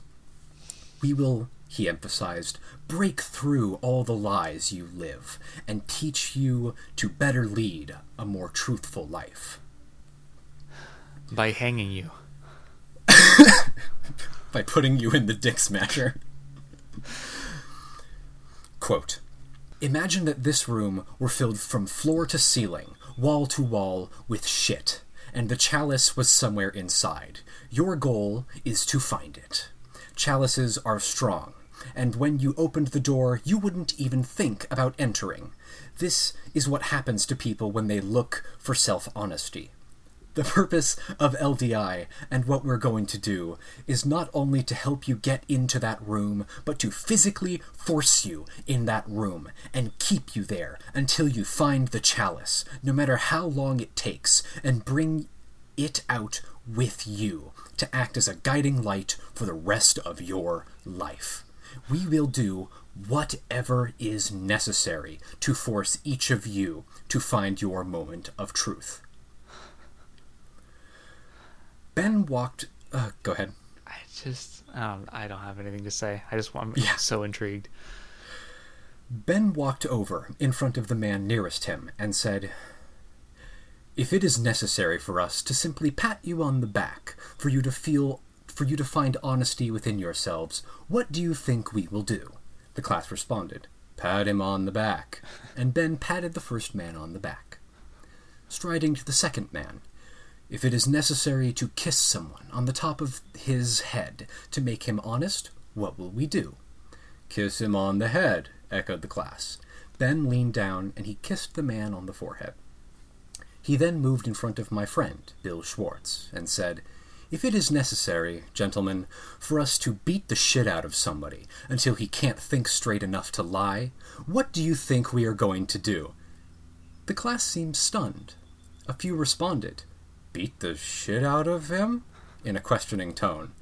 We will, he emphasized, break through all the lies you live and teach you to better lead a more truthful life. By hanging you. [LAUGHS] By putting you in the dick smasher. Quote Imagine that this room were filled from floor to ceiling, wall to wall, with shit, and the chalice was somewhere inside. Your goal is to find it. Chalices are strong, and when you opened the door, you wouldn't even think about entering. This is what happens to people when they look for self honesty. The purpose of LDI and what we're going to do is not only to help you get into that room, but to physically force you in that room and keep you there until you find the chalice, no matter how long it takes, and bring it out with you to act as a guiding light for the rest of your life. We will do whatever is necessary to force each of you to find your moment of truth. Ben walked. Uh, go ahead. I just, I don't, I don't have anything to say. I just want, I'm Yeah. so intrigued. Ben walked over in front of the man nearest him and said, If it is necessary for us to simply pat you on the back, for you to feel, for you to find honesty within yourselves, what do you think we will do? The class responded, Pat him on the back. And Ben patted the first man on the back. Striding to the second man, If it is necessary to kiss someone on the top of his head to make him honest, what will we do? Kiss him on the head, echoed the class. Ben leaned down and he kissed the man on the forehead. He then moved in front of my friend, Bill Schwartz, and said, If it is necessary, gentlemen, for us to beat the shit out of somebody until he can't think straight enough to lie, what do you think we are going to do? The class seemed stunned. A few responded, Beat the shit out of him? in a questioning tone.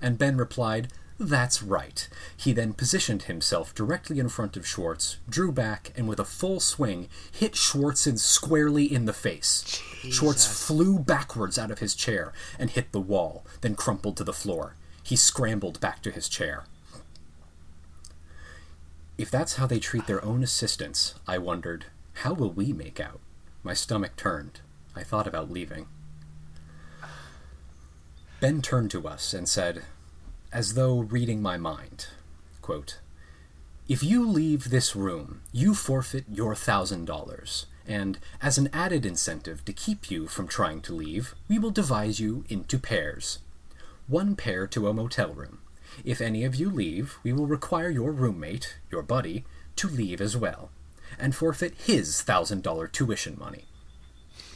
And Ben replied, That's right. He then positioned himself directly in front of Schwartz, drew back, and with a full swing, hit Schwartzen squarely in the face. Schwartz flew backwards out of his chair and hit the wall, then crumpled to the floor. He scrambled back to his chair. If that's how they treat their own assistants, I wondered, how will we make out? My stomach turned. I thought about leaving. Ben turned to us and said, as though reading my mind, quote, If you leave this room, you forfeit your thousand dollars, and as an added incentive to keep you from trying to leave, we will divide you into pairs. One pair to a motel room. If any of you leave, we will require your roommate, your buddy, to leave as well, and forfeit his thousand dollar tuition money.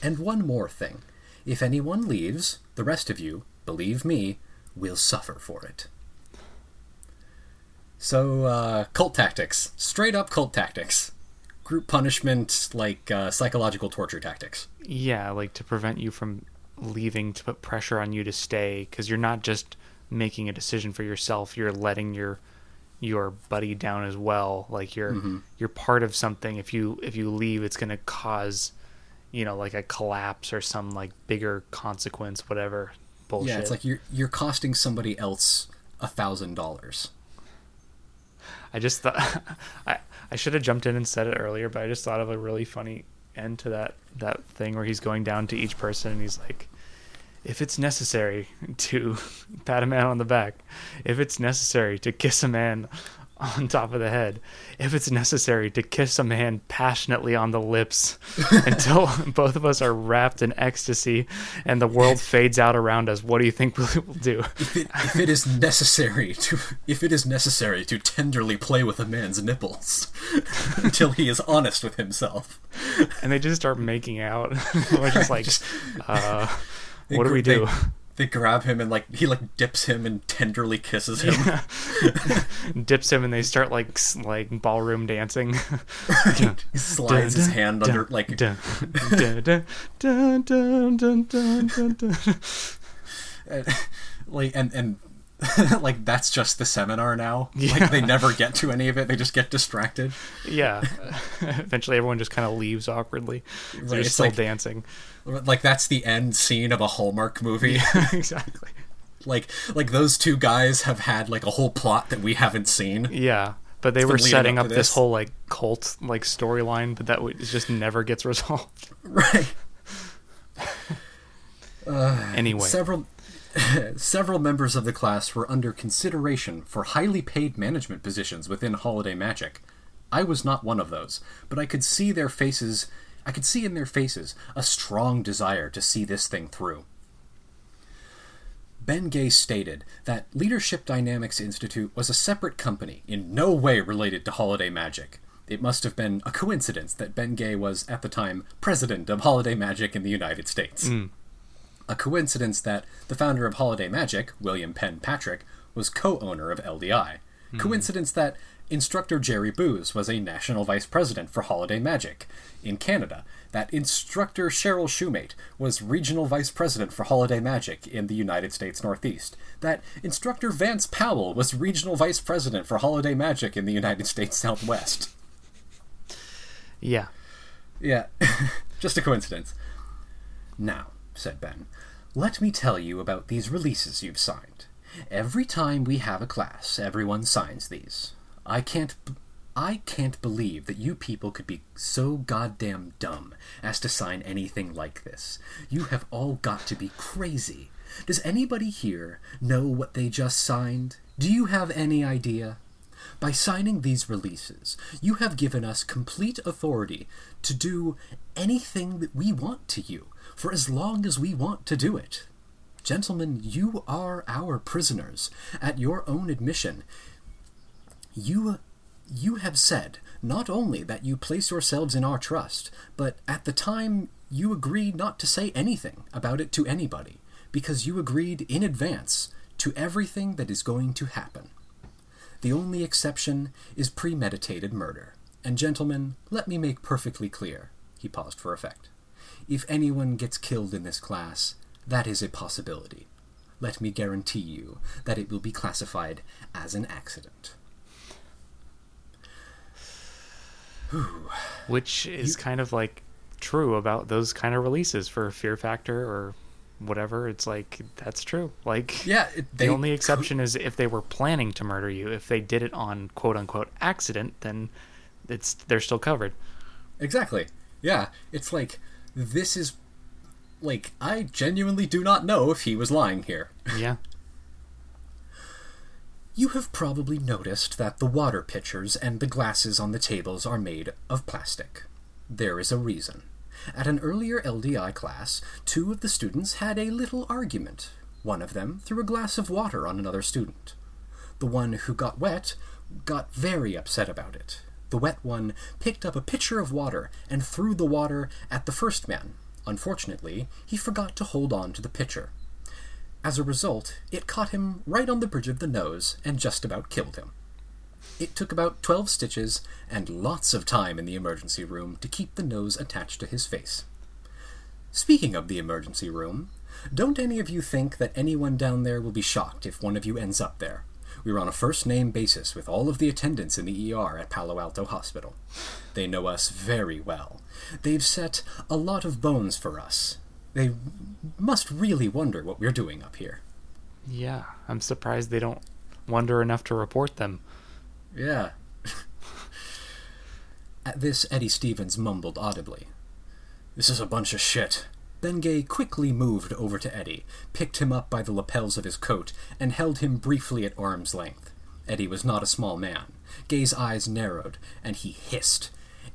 And one more thing. If anyone leaves, the rest of you, believe me, will suffer for it. So, uh, cult tactics. Straight up cult tactics. Group punishment, like uh, psychological torture tactics. Yeah, like to prevent you from leaving, to put pressure on you to stay, because you're not just making a decision for yourself, you're letting your your buddy down as well like you're mm-hmm. you're part of something if you if you leave it's going to cause you know like a collapse or some like bigger consequence whatever bullshit. Yeah it's like you're you're costing somebody else a thousand dollars. I just thought [LAUGHS] i i should have jumped in and said it earlier but i just thought of a really funny end to that that thing where he's going down to each person and he's like if it's necessary [LAUGHS] to pat a man on the back, if it's necessary to kiss a man [LAUGHS] on top of the head, if it's necessary to kiss a man passionately on the lips [LAUGHS] until both of us are wrapped in ecstasy and the world fades out around us, what do you think [LAUGHS] we will do? If it, if it is necessary to, if it is necessary to tenderly play with a man's nipples until he is honest with himself, and they just start making out, we're just like, uh, what do we do? They, they, grab him and like he like dips him and tenderly kisses him. Yeah. [LAUGHS] [LAUGHS] dips him and they start like like ballroom dancing. Right. [LAUGHS] he slides his hand under like. like and and like that's just the seminar now. Yeah. Like they never get to any of it. They just get distracted. Yeah. Eventually, everyone just kind of leaves awkwardly. Right. They're still like, dancing. Like that's the end scene of a Hallmark movie. Yeah, [LAUGHS] exactly. like like those two guys have had like a whole plot that we haven't seen. Yeah. But they it's were setting up, up this. this. whole like cult like storyline, but that w- just never gets [LAUGHS] resolved. Right. [LAUGHS] Uh, anyway, several several members of the class were under consideration for highly paid management positions within Holiday Magic. I was not one of those, but I could see their faces I could see in their faces a strong desire to see this thing through. Ben Gay stated that Leadership Dynamics Institute was a separate company, in no way related to Holiday Magic. It must have been a coincidence that Ben Gay was, at the time, president of Holiday Magic in the United States. Mm a coincidence that the founder of Holiday Magic, William Penn Patrick, was co owner of LDI. Mm. Coincidence that instructor Jerry Booz was a national vice president for Holiday Magic in Canada. That instructor Cheryl Shoemate was regional vice president for Holiday Magic in the United States Northeast. That instructor Vance Powell was regional vice president for Holiday Magic in the United States Southwest. Yeah. Yeah. [LAUGHS] Just a coincidence. Now, said Ben, let me tell you about these releases you've signed. Every time we have a class, everyone signs these. I can't. I can't believe that you people could be so goddamn dumb as to sign anything like this. You have all got to be crazy. Does anybody here know what they just signed? Do you have any idea? By signing these releases, you have given us complete authority to do anything that we want to you for as long as we want to do it. Gentlemen, you are our prisoners. At your own admission, you you have said not only that you place yourselves in our trust, but at the time you agreed not to say anything about it to anybody, because you agreed in advance to everything that is going to happen. The only exception is premeditated murder. And, gentlemen, let me make perfectly clear. He paused for effect. If anyone gets killed in this class, that is a possibility. Let me guarantee you that it will be classified as an accident. Which is you... kind of like true about those kind of releases for Fear Factor or whatever. It's like that's true. Like yeah, it, the only exception is if they were planning to murder you. If they did it on quote unquote accident, then it's they're still covered. Exactly. Yeah, it's like this is like I genuinely do not know if he was lying here. Yeah. [LAUGHS] You have probably noticed that the water pitchers and the glasses on the tables are made of plastic. There is a reason. At an earlier LDI class, two of the students had a little argument. One of them threw a glass of water on another student. The one who got wet got very upset about it. The wet one picked up a pitcher of water and threw the water at the first man. Unfortunately, he forgot to hold on to the pitcher. As a result, it caught him right on the bridge of the nose and just about killed him. It took about 12 stitches and lots of time in the emergency room to keep the nose attached to his face. Speaking of the emergency room, don't any of you think that anyone down there will be shocked if one of you ends up there? We are on a first name basis with all of the attendants in the ER at Palo Alto Hospital. They know us very well. They've set a lot of bones for us. They must really wonder what we're doing up here. Yeah. I'm surprised they don't wonder enough to report them. Yeah. [LAUGHS] At this, Eddie Stevens mumbled audibly. This is a bunch of shit. Then Gay quickly moved over to Eddie, picked him up by the lapels of his coat, and held him briefly at arm's length. Eddie was not a small man. Gay's eyes narrowed, and he hissed.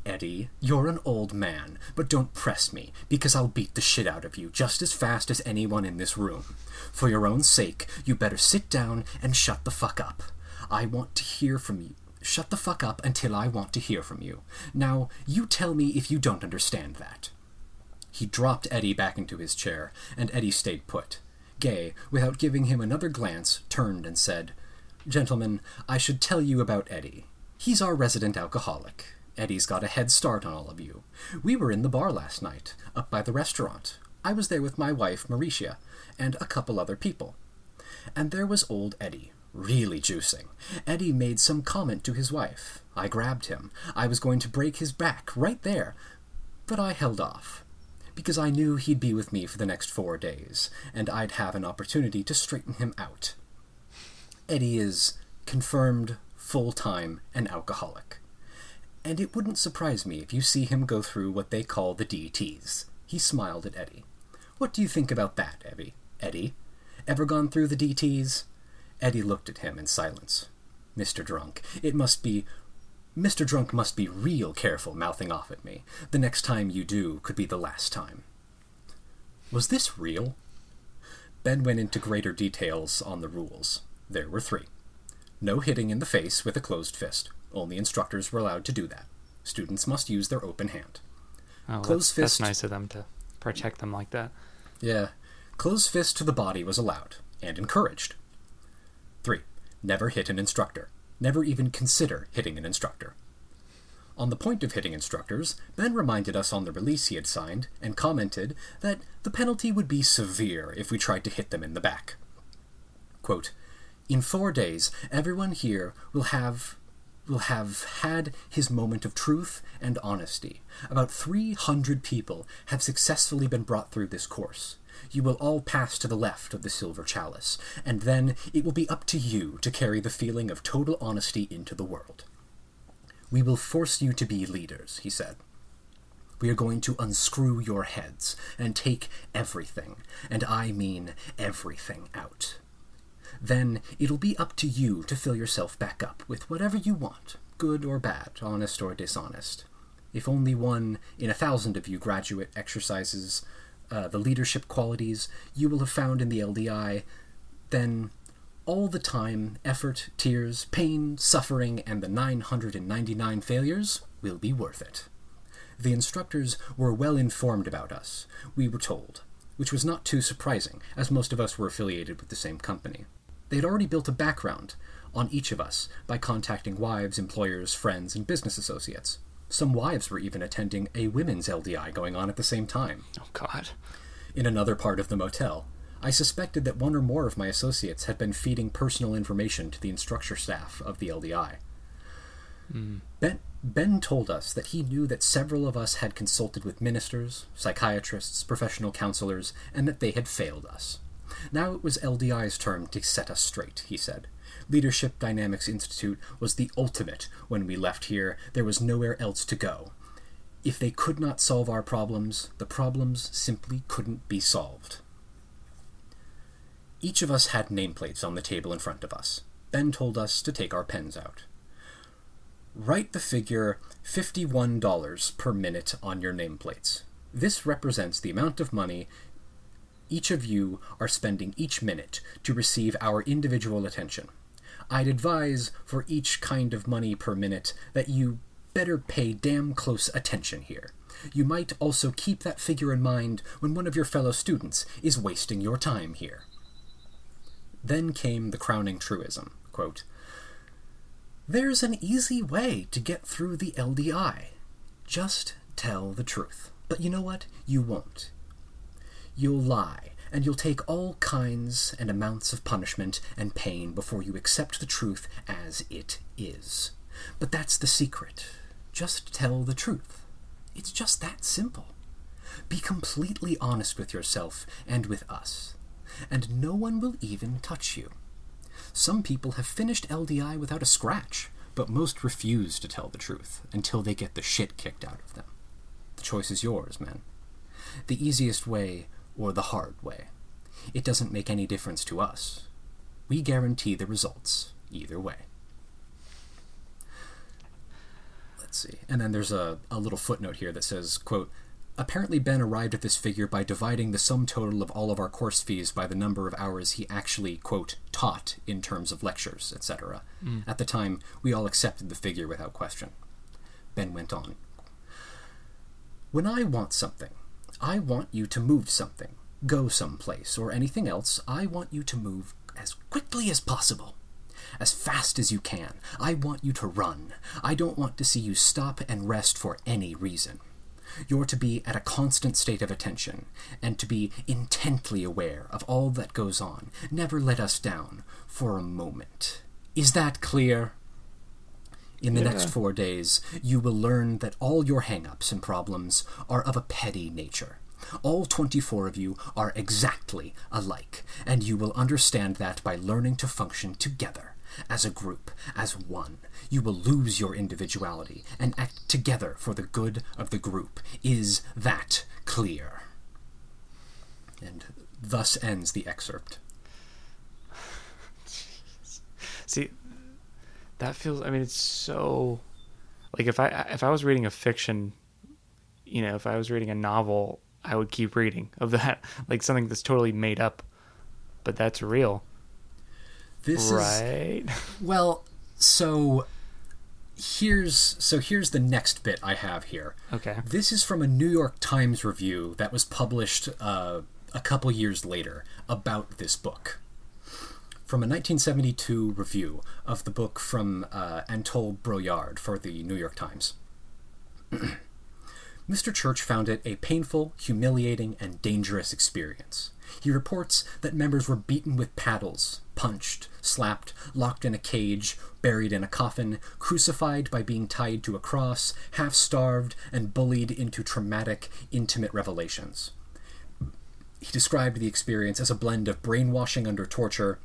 Eddie, you're an old man, but don't press me, because I'll beat the shit out of you just as fast as anyone in this room. For your own sake, you better sit down and shut the fuck up. I want to hear from you. Shut the fuck up until I want to hear from you. Now, you tell me if you don't understand that. He dropped Eddie back into his chair, and Eddie stayed put. Gay, without giving him another glance, turned and said, Gentlemen, I should tell you about Eddie. He's our resident alcoholic. Eddie's got a head start on all of you. We were in the bar last night, up by the restaurant. I was there with my wife, Mauricia, and a couple other people. And there was old Eddie, really juicing. Eddie made some comment to his wife. I grabbed him. I was going to break his back right there, but I held off. Because I knew he'd be with me for the next four days, and I'd have an opportunity to straighten him out. Eddie is confirmed full time an alcoholic. And it wouldn't surprise me if you see him go through what they call the DTs. He smiled at Eddie. What do you think about that, Eddie? Eddie? Ever gone through the DTs? Eddie looked at him in silence. Mr. Drunk, it must be. Mr. Drunk must be real careful mouthing off at me. The next time you do could be the last time. Was this real? Ben went into greater details on the rules. There were three. No hitting in the face with a closed fist. Only instructors were allowed to do that. Students must use their open hand. Oh, Closed that's, fist. that's nice of them to protect them like that. Yeah. Closed fist to the body was allowed and encouraged. 3. Never hit an instructor. Never even consider hitting an instructor. On the point of hitting instructors, Ben reminded us on the release he had signed and commented that the penalty would be severe if we tried to hit them in the back. Quote, in four days, everyone here will have will have had his moment of truth and honesty. About 300 people have successfully been brought through this course. You will all pass to the left of the silver chalice, and then it will be up to you to carry the feeling of total honesty into the world. We will force you to be leaders, he said. We are going to unscrew your heads and take everything, and I mean everything, out. Then it'll be up to you to fill yourself back up with whatever you want, good or bad, honest or dishonest. If only one in a thousand of you graduate exercises uh, the leadership qualities you will have found in the LDI, then all the time, effort, tears, pain, suffering, and the 999 failures will be worth it. The instructors were well informed about us, we were told, which was not too surprising, as most of us were affiliated with the same company. They had already built a background on each of us by contacting wives, employers, friends, and business associates. Some wives were even attending a women's LDI going on at the same time. Oh God. In another part of the motel, I suspected that one or more of my associates had been feeding personal information to the instructor staff of the LDI. Hmm. Ben, ben told us that he knew that several of us had consulted with ministers, psychiatrists, professional counselors, and that they had failed us. Now it was LDI's turn to set us straight, he said. Leadership Dynamics Institute was the ultimate when we left here. There was nowhere else to go. If they could not solve our problems, the problems simply couldn't be solved. Each of us had nameplates on the table in front of us. Ben told us to take our pens out. Write the figure $51 per minute on your nameplates. This represents the amount of money each of you are spending each minute to receive our individual attention. I'd advise for each kind of money per minute that you better pay damn close attention here. You might also keep that figure in mind when one of your fellow students is wasting your time here. Then came the crowning truism quote, There's an easy way to get through the LDI. Just tell the truth. But you know what? You won't. You'll lie, and you'll take all kinds and amounts of punishment and pain before you accept the truth as it is. But that's the secret. Just tell the truth. It's just that simple. Be completely honest with yourself and with us, and no one will even touch you. Some people have finished LDI without a scratch, but most refuse to tell the truth until they get the shit kicked out of them. The choice is yours, man. The easiest way or the hard way. It doesn't make any difference to us. We guarantee the results either way. Let's see. And then there's a, a little footnote here that says, quote, Apparently, Ben arrived at this figure by dividing the sum total of all of our course fees by the number of hours he actually, quote, taught in terms of lectures, etc. Mm. At the time, we all accepted the figure without question. Ben went on. When I want something, I want you to move something, go someplace, or anything else. I want you to move as quickly as possible, as fast as you can. I want you to run. I don't want to see you stop and rest for any reason. You're to be at a constant state of attention, and to be intently aware of all that goes on. Never let us down for a moment. Is that clear? In the yeah. next four days, you will learn that all your hang ups and problems are of a petty nature. All 24 of you are exactly alike, and you will understand that by learning to function together, as a group, as one. You will lose your individuality and act together for the good of the group. Is that clear? And thus ends the excerpt. [LAUGHS] See, that feels. I mean, it's so. Like if I if I was reading a fiction, you know, if I was reading a novel, I would keep reading of that, [LAUGHS] like something that's totally made up, but that's real. This right. Is, [LAUGHS] well, so here's so here's the next bit I have here. Okay. This is from a New York Times review that was published uh, a couple years later about this book from a 1972 review of the book from uh, Anatole Broyard for the New York Times. [CLEARS THROAT] Mr. Church found it a painful, humiliating, and dangerous experience. He reports that members were beaten with paddles, punched, slapped, locked in a cage, buried in a coffin, crucified by being tied to a cross, half starved, and bullied into traumatic, intimate revelations. He described the experience as a blend of brainwashing under torture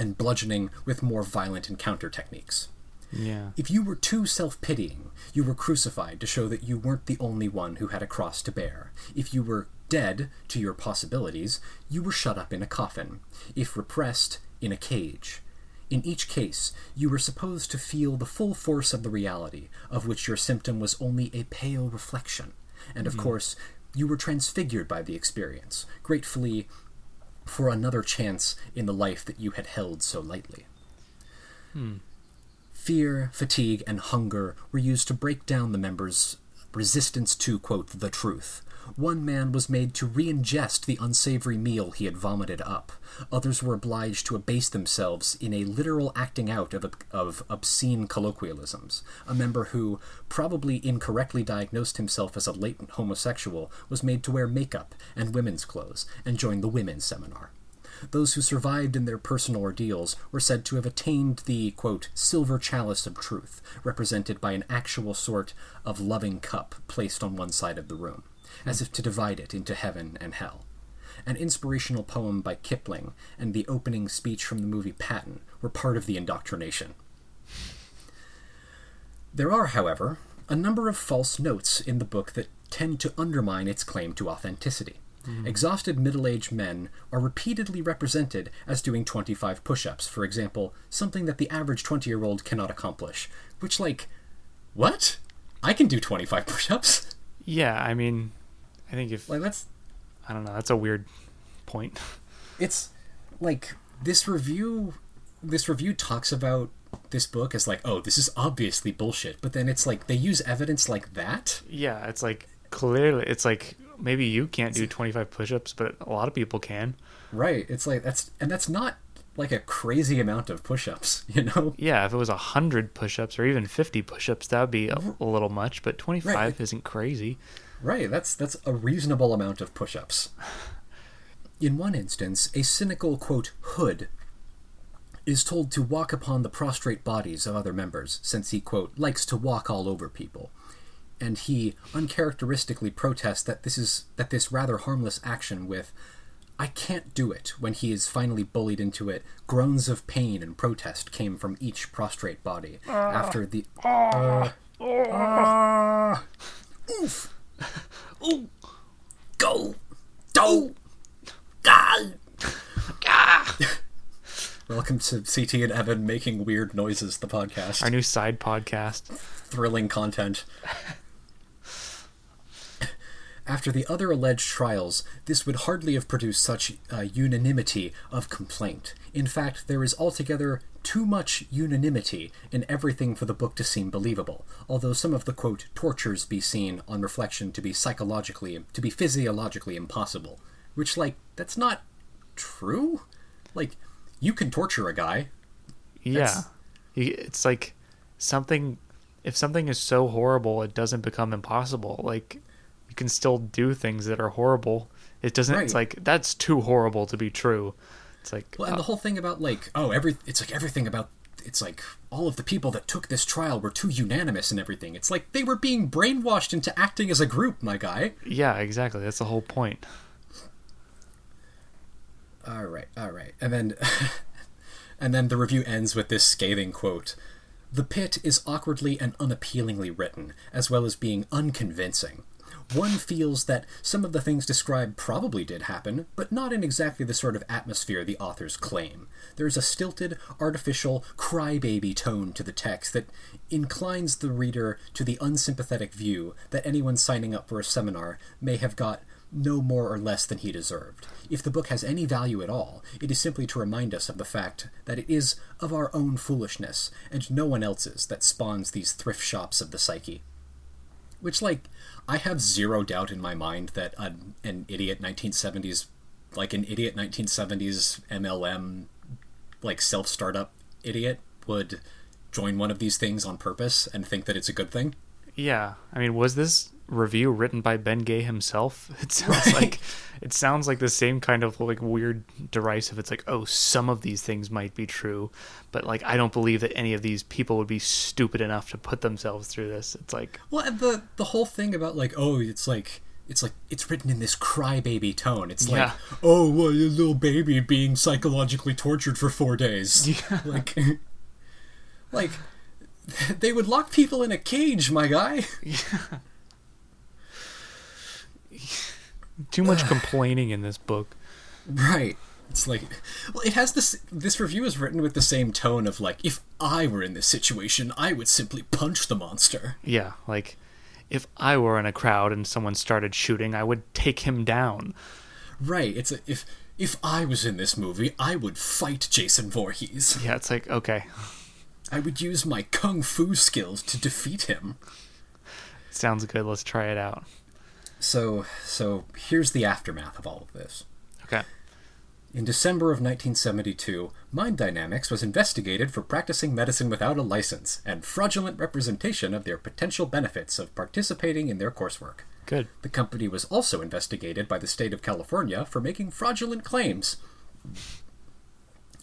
and bludgeoning with more violent encounter techniques. Yeah. If you were too self pitying, you were crucified to show that you weren't the only one who had a cross to bear. If you were dead to your possibilities, you were shut up in a coffin. If repressed, in a cage. In each case, you were supposed to feel the full force of the reality, of which your symptom was only a pale reflection. And of mm-hmm. course, you were transfigured by the experience, gratefully for another chance in the life that you had held so lightly. Hmm. Fear, fatigue, and hunger were used to break down the members' resistance to, quote, the truth. One man was made to re ingest the unsavory meal he had vomited up. Others were obliged to abase themselves in a literal acting out of, of obscene colloquialisms. A member who, probably incorrectly diagnosed himself as a latent homosexual, was made to wear makeup and women's clothes and join the women's seminar. Those who survived in their personal ordeals were said to have attained the, quote, silver chalice of truth, represented by an actual sort of loving cup placed on one side of the room, as if to divide it into heaven and hell. An inspirational poem by Kipling and the opening speech from the movie Patton were part of the indoctrination. There are, however, a number of false notes in the book that tend to undermine its claim to authenticity. Mm-hmm. Exhausted middle aged men are repeatedly represented as doing 25 push ups, for example, something that the average 20 year old cannot accomplish. Which, like, what? I can do 25 push ups? Yeah, I mean, I think if Like, that's. I don't know, that's a weird point. [LAUGHS] It's like this review. This review talks about this book as like, oh, this is obviously bullshit, but then it's like they use evidence like that. Yeah, it's like clearly, it's like maybe you can't do 25 push-ups, but a lot of people can. Right. It's like that's and that's not like a crazy amount of push-ups, [LAUGHS] you know? Yeah, if it was 100 push-ups or even 50 push-ups, that would be a, a little much, but 25 Right. isn't crazy. Right. That's that's a reasonable amount of push-ups. In one instance, a cynical quote hood is told to walk upon the prostrate bodies of other members, since he quote likes to walk all over people. And he uncharacteristically protests that this is that this rather harmless action with I can't do it when he is finally bullied into it. Groans of pain and protest came from each prostrate body after the uh, uh, oof Ooh, go do go ah! Welcome to CT and Evan making weird noises, the podcast. Our new side podcast. Thrilling content. After the other alleged trials, this would hardly have produced such uh, unanimity of complaint. In fact, there is altogether too much unanimity in everything for the book to seem believable, although some of the quote tortures be seen on reflection to be psychologically to be physiologically impossible. Which like that's not true? Like you can torture a guy. Yeah. That's- It's like something if something is so horrible it doesn't become impossible. Like you can still do things that are horrible. It doesn't it's like that's too horrible to be true. It's like Well, and uh, the whole thing about like, oh, every it's like everything about it's like all of the people that took this trial were too unanimous and everything. It's like they were being brainwashed into acting as a group, my guy. yeah, exactly. That's the whole point. All right, all right, and then [LAUGHS] and then the review ends with this scathing quote: "The pit is awkwardly and unappealingly written, as well as being unconvincing." One feels that some of the things described probably did happen, but not in exactly the sort of atmosphere the authors claim. There is a stilted, artificial, crybaby tone to the text that inclines the reader to the unsympathetic view that anyone signing up for a seminar may have got no more or less than he deserved. If the book has any value at all, it is simply to remind us of the fact that it is of our own foolishness, and no one else's, that spawns these thrift shops of the psyche. Which, like, I have zero doubt in my mind that an, an idiot 1970s, like an idiot 1970s MLM, like self startup idiot, would join one of these things on purpose and think that it's a good thing. Yeah. I mean, was this review written by Ben Gay himself? [LAUGHS] It sounds Right. like it sounds like the same kind of like weird derisive. It's like, oh, some of these things might be true, but like I don't believe that any of these people would be stupid enough to put themselves through this. It's like, Well, the the whole thing about like, oh, it's like it's like it's written in this crybaby tone. It's like, oh, well, a little baby being psychologically tortured for four days. [LAUGHS] Yeah. Like, [LAUGHS] like they would lock people in a cage, my guy. Too much complaining in this book. [SIGHS] Right. It's like, well, it has this. This review is written with the same tone of like, if I were in this situation, I would simply punch the monster. Yeah, like if I were in a crowd and someone started shooting, I would take him down. Right. It's a, if if I was in this movie, I would fight Jason Voorhees. Yeah, it's like okay, I would use my kung fu skills to defeat him. sounds good. Let's try it out. So, so here's the aftermath of all of this. Okay. In December of 1972, Mind Dynamics was investigated for practicing medicine without a license and fraudulent representation of their potential benefits of participating in their coursework. Good. The company was also investigated by the state of California for making fraudulent claims.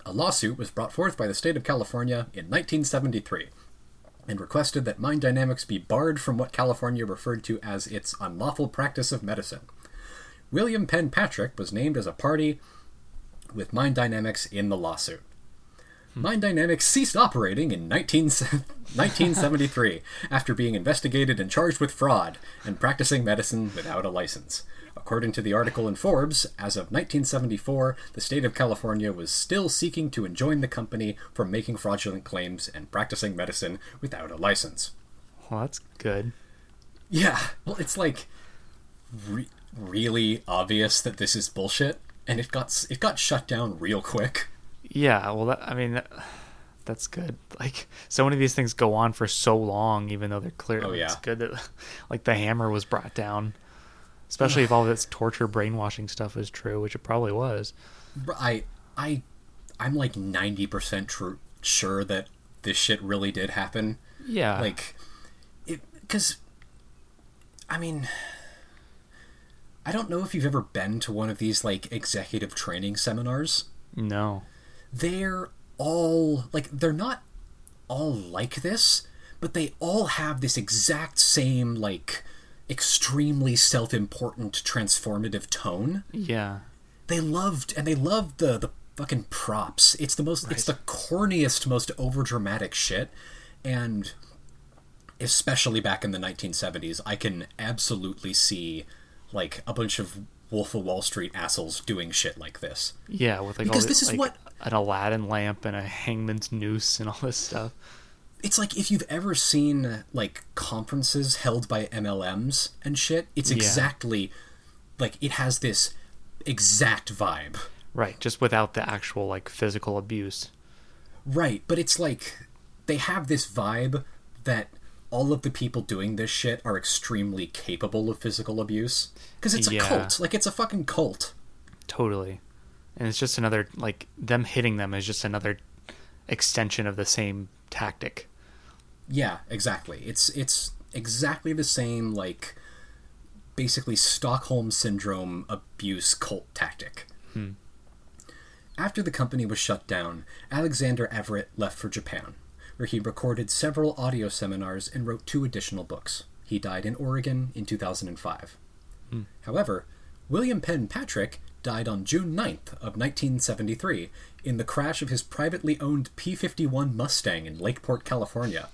A lawsuit was brought forth by the state of California in 1973 and requested that Mind Dynamics be barred from what California referred to as its unlawful practice of medicine. William Penn Patrick was named as a party with Mind Dynamics in the lawsuit. Hmm. Mind Dynamics ceased operating in 19, 1973 [LAUGHS] [LAUGHS] after being investigated and charged with fraud and practicing medicine without a license. According to the article in Forbes, as of 1974, the state of California was still seeking to enjoin the company from making fraudulent claims and practicing medicine without a license. Well, that's good. Yeah, well, it's like re- really obvious that this is bullshit, and it got it got shut down real quick. Yeah, well, that, I mean, that, that's good. Like, so many of these things go on for so long, even though they're clear. Oh, yeah. It's good that, like, the hammer was brought down, especially if all [SIGHS] this torture, brainwashing stuff is true, which it probably was. I I I'm like ninety percent true sure that this shit really did happen. Yeah. Like, it because I mean. I don't know if you've ever been to one of these like executive training seminars. no. they're all like they're not all like this but they all have this exact same like extremely self-important transformative tone. Yeah. they loved and they loved the the fucking props. It's the most it's the corniest most overdramatic shit. And especially back in the 1970s i can absolutely see like a bunch of wolf of wall street assholes doing shit like this. Yeah, with like Because all this is like, what- an Aladdin lamp and a hangman's noose and all this stuff. It's like if you've ever seen like conferences held by MLMs and shit, it's Yeah. exactly like it has this exact vibe. Right, just without the actual like physical abuse. Right, but it's like they have this vibe that all of the people doing this shit are extremely capable of physical abuse because it's a Yeah. cult. Like it's a fucking cult. Totally. And it's just another like them hitting them is just another extension of the same tactic. Yeah, exactly. It's it's exactly the same like basically Stockholm syndrome abuse cult tactic. Hmm. After the company was shut down, Alexander Everett left for Japan, where he recorded several audio seminars and wrote two additional books. He died in Oregon in 2005. Hmm. However, William Penn Patrick died on June 9th of 1973 in the crash of his privately owned P-51 Mustang in Lakeport, California.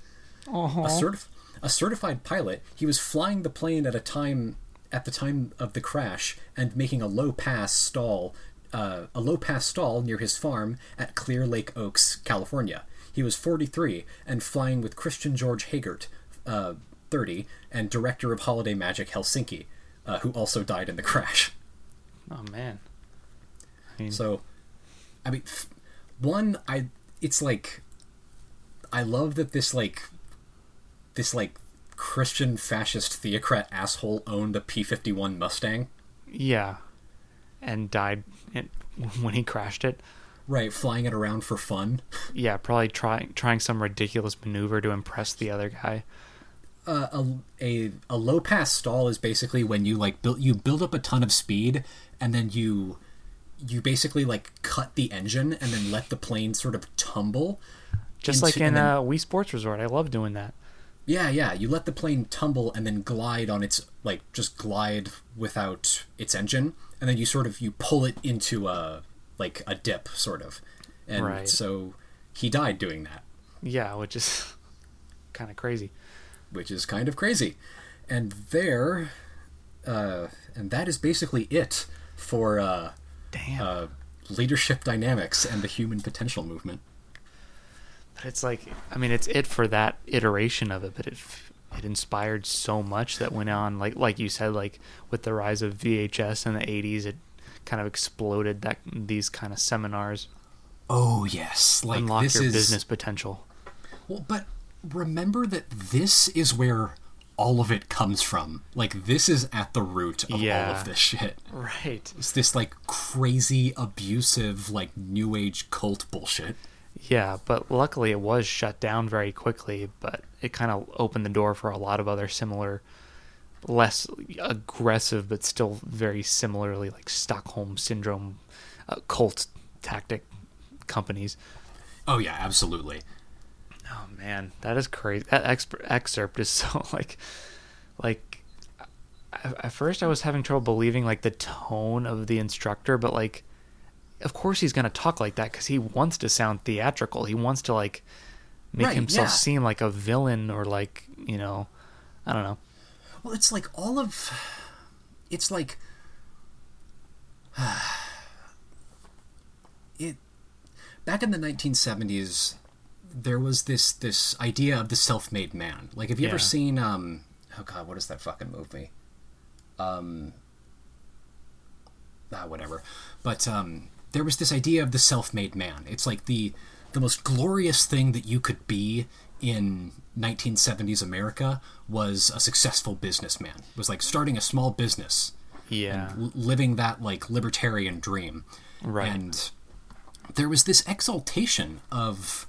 A, certif- a certified pilot, he was flying the plane at a time at the time of the crash and making a low pass stall, uh, a low pass stall near his farm at Clear Lake Oaks, California. He was 43 and flying with Christian George Hagert, uh, 30, and director of Holiday Magic Helsinki, uh, who also died in the [LAUGHS] crash. Oh man. I mean, So, I mean, one, I it's like, I love that this like, this like Christian fascist theocrat asshole owned a P fifty one Mustang. yeah. And died when he crashed it. Right, flying it around for fun. Yeah, probably trying trying some ridiculous maneuver to impress the other guy. Uh, a, a a low pass stall is basically when you like build you build up a ton of speed and then you you basically like cut the engine and then let the plane sort of tumble. Just into- like in then- uh, Wii Sports Resort. I love doing that. Yeah, yeah. You let the plane tumble and then glide on its like just glide without its engine, and then you sort of you pull it into a like a dip, sort of. And Right. so he died doing that, Yeah, which is [LAUGHS] kind of crazy. which is kind of crazy. And there, uh, and that is basically it for uh, Damn. uh, leadership dynamics and the human potential movement. But it's like, I mean, it's it for that iteration of it, but it it inspired so much that went on. Like like you said, like with the rise of VHS in the '80s, it kind of exploded that these kind of seminars Oh yes, like unlock this your is business potential. Well, but remember that this is where all of it comes from. Like this is at the root of all of this shit. Right. It's this like crazy, abusive, like new age cult bullshit. Yeah, but luckily it was shut down very quickly. But it kind of opened the door for a lot of other similar, less aggressive but still very similarly like Stockholm syndrome uh, cult tactic companies. Oh yeah, absolutely. Oh man, that is crazy. That exp- excerpt is [LAUGHS] so like, like, at at first I was having trouble believing like the tone of the instructor, but like, of course he's going to talk like that because he wants to sound theatrical. He wants to like make Right, himself yeah. seem like a villain or like you know, I don't know. Well, it's like all of. It's like. [SIGHS] it. Back in the 1970s, there was this this idea of the self-made man. Like, have you ever seen um? Oh God, what is that fucking movie? Um. Ah, whatever. But um, there was this idea of the self-made man. It's like the the most glorious thing that you could be in 1970s America was a successful businessman. It Was like starting a small business, Yeah, living that like libertarian dream. Right. And there was this exaltation of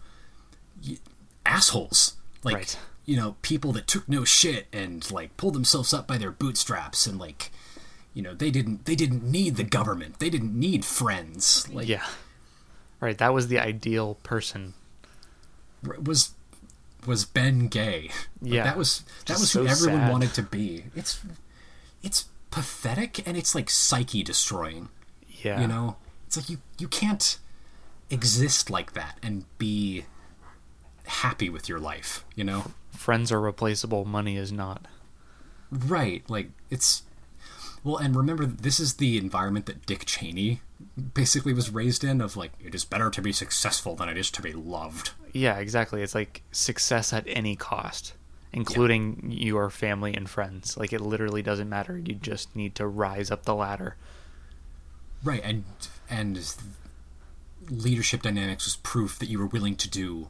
assholes, like Right. you know, people that took no shit and like pulled themselves up by their bootstraps and like you know, they didn't they didn't need the government. They didn't need friends. Like yeah, right. That was the ideal person. was was Ben Gay. Like, Yeah. that was that was who so everyone sad. wanted to be. It's it's pathetic and it's like psyche destroying. Yeah, You know, it's like you you can't exist like that and be happy with your life. You know, friends are replaceable. Money is not. right? Like it's well, and remember, this is the environment that Dick Cheney basically was raised in. Of like, it is better to be successful than it is to be loved. Yeah, exactly. It's like success at any cost, including your family and friends. Like it literally doesn't matter. You just need to rise up the ladder. Right, and and leadership dynamics was proof that you were willing to do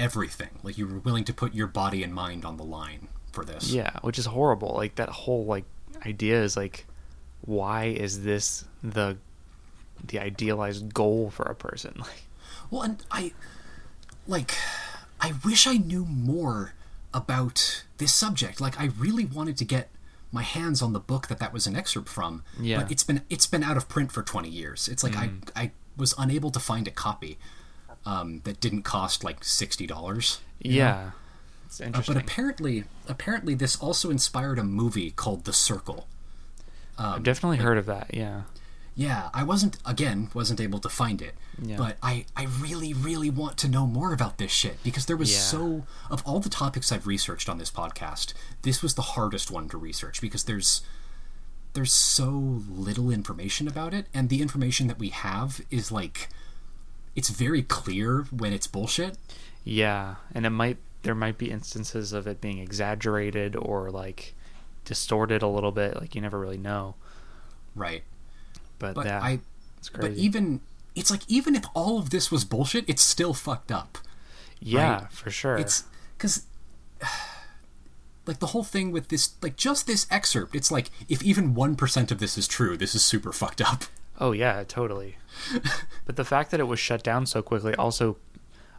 everything. Like you were willing to put your body and mind on the line for this. Yeah, which is horrible. Like that whole like idea is like why is this the the idealized goal for a person? [LAUGHS] Like Well, and I like I wish I knew more about this subject. Like I really wanted to get my hands on the book that that was an excerpt from. Yeah. But it's been it's been out of print for 20 years. It's like I mm. I was unable to find a copy um, that didn't cost like $60. yeah. It's Uh, but apparently, apparently, this also inspired a movie called The Circle. I've definitely heard of that. Yeah. Yeah, I wasn't again wasn't able to find it, Yeah. but I I really really want to know more about this shit because there was Yeah. so of all the topics I've researched on this podcast, this was the hardest one to research because there's there's so little information about it, and the information that we have is like it's very clear when it's bullshit. Yeah, and it might there might be instances of it being exaggerated or like distorted a little bit. Like you never really know. Right. But, But yeah, I it's but even it's like even if all of this was bullshit, it's still fucked up. yeah, right. for sure. It's because [SIGHS] like the whole thing with this like just this excerpt it's like if even 1% of this is true this is super fucked up Oh yeah, totally. [LAUGHS] but the fact that it was shut down so quickly also,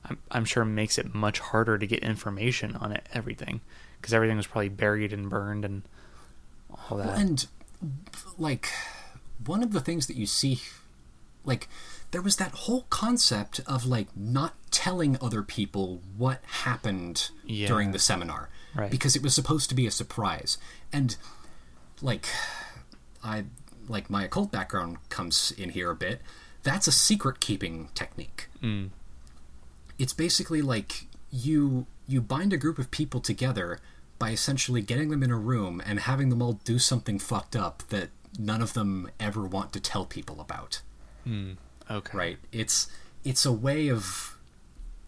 I'm, I'm sure makes it much harder to get information on it, everything, because everything was probably buried and burned and all that. and like one of the things that you see like there was that whole concept of like not telling other people what happened Yeah. during the seminar Right. because it was supposed to be a surprise and like i like my occult background comes in here a bit that's a secret keeping technique Mm. it's basically like you you bind a group of people together by essentially getting them in a room and having them all do something fucked up that none of them ever want to tell people about okay. right it's it's a way of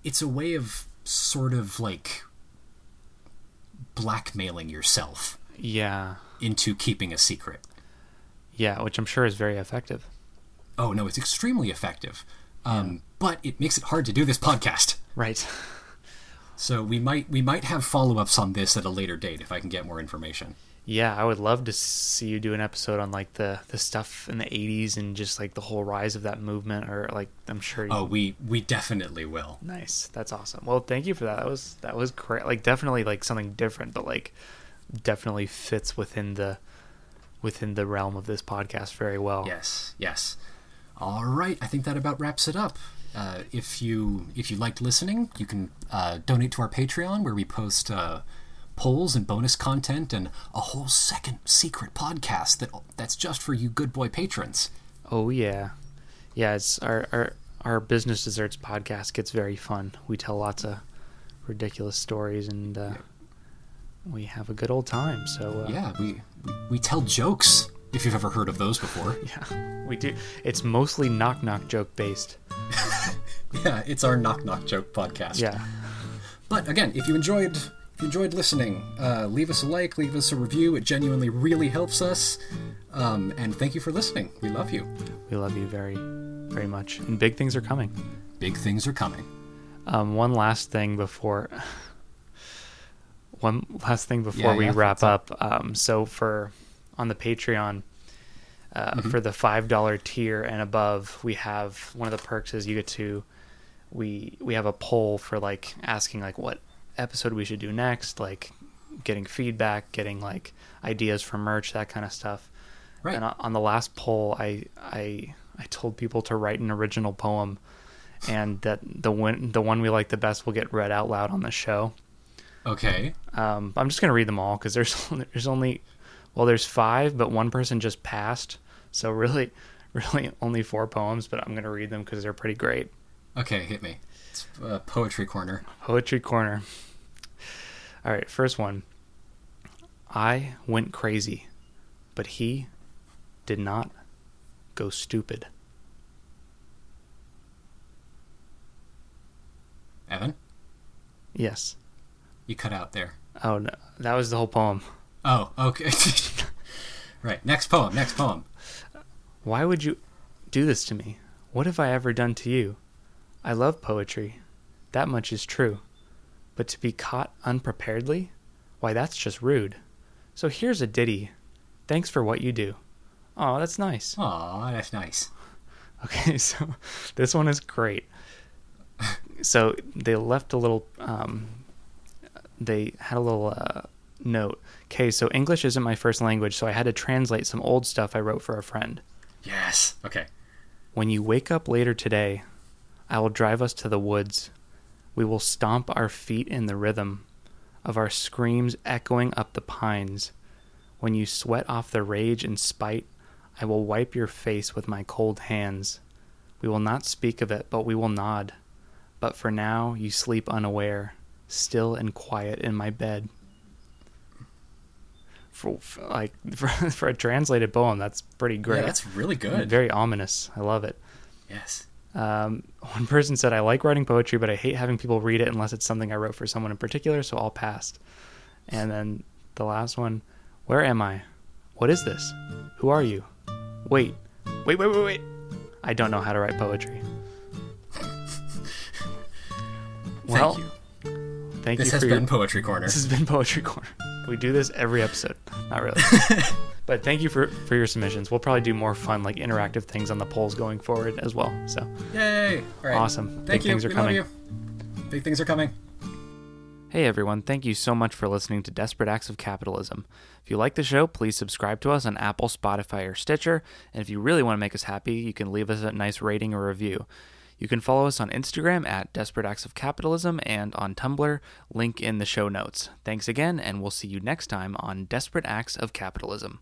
it's a way of sort of like blackmailing yourself Yeah. into keeping a secret Yeah, which I'm sure is very effective. oh no it's extremely effective um, but it makes it hard to do this podcast Right. [LAUGHS] so we might we might have follow-ups on this at a later date if i can get more information Yeah, I would love to see you do an episode on like the the stuff in the '80s and just like the whole rise of that movement, or like I'm sure. You, oh we we definitely will nice. That's awesome. Well, thank you for that. That was that was great. Like definitely like something different, but like definitely fits within the within the realm of this podcast very well. Yes, yes. All right, I think that about wraps it up. Uh, if you if you liked listening, you can uh, donate to our Patreon where we post uh, polls and bonus content and a whole second secret podcast that that's just for you good boy patrons. Oh yeah. Yeah, it's our our our business desserts podcast gets very fun. We tell lots of ridiculous stories and uh, we have a good old time. So uh, Yeah, we we tell jokes. If you've ever heard of those before. [LAUGHS] yeah, we do. It's mostly knock knock joke based. [LAUGHS] Yeah, it's our knock knock joke podcast. Yeah, But again, if you enjoyed if you enjoyed listening, uh, leave us a like, leave us a review. It genuinely really helps us. Um, and thank you for listening. We love you. we love you very very much, and big things are coming. Big things are coming. Um, one last thing before. One last thing before Yeah, we yeah, wrap up. Um, so for on the Patreon, uh, Mm-hmm. for the five dollar tier and above, we have one of the perks is you get to we we have a poll for like asking like what episode we should do next, like getting feedback, getting like ideas for merch, that kind of stuff. Right. And on- on the last poll, I I I told people to write an original poem, and that the one the one we like the best will get read out loud on the show. Okay. Um, I'm just gonna read them all because there's [LAUGHS] there's only well there's five, but one person just passed, so really [LAUGHS] really only four poems. But I'm gonna read them because they're pretty great. Okay, hit me. It's uh, poetry corner. Poetry corner. All right, first one. I went crazy, but he did not go stupid. Evan, Yes. You cut out there. Oh no, that was the whole poem. Oh, okay. [LAUGHS] right. Next poem. Next poem. Why would you do this to me? What have I ever done to you? I love poetry. That much is true. But to be caught unpreparedly? Why, that's just rude. So here's a ditty. Thanks for what you do. Oh, that's nice. Aw, that's nice. [LAUGHS] Okay, so [LAUGHS] this one is great. So they left a little, um, they had a little uh, note. Okay, so English isn't my first language, so I had to translate some old stuff I wrote for a friend. Yes. Okay. When you wake up later today, I will drive us to the woods. We will stomp our feet in the rhythm of our screams echoing up the pines. When you sweat off the rage and spite, I will wipe your face with my cold hands. We will not speak of it, but we will nod. But for now, you sleep unaware, still and quiet in my bed. For, for like [LAUGHS] for, for a translated poem, that's pretty great. Yeah, that's really good. Very ominous. I love it. yes. Um, one person said, I like writing poetry, but I hate having people read it unless it's something I wrote for someone in particular, so all passed. And then the last one, Where am I? What is this? Who are you? Wait, wait, wait, wait, wait. I don't know how to write poetry. [LAUGHS] well, Thank you. Thank This you has for been your, Poetry Corner. this has been Poetry Corner. We do this every episode. Not really. [LAUGHS] but thank you for, for your submissions. We'll probably do more fun, like interactive things on the polls going forward as well. So Yay! All right. Awesome. Thank Big you. things are we coming. love you. Big things are coming. Hey everyone, thank you so much for listening to Desperate Acts of Capitalism. If you like the show, please subscribe to us on Apple, Spotify, or Stitcher. And if you really want to make us happy, you can leave us a nice rating or review. You can follow us on Instagram at Desperate Acts of Capitalism and on Tumblr, link in the show notes. Thanks again, and we'll see you next time on Desperate Acts of Capitalism.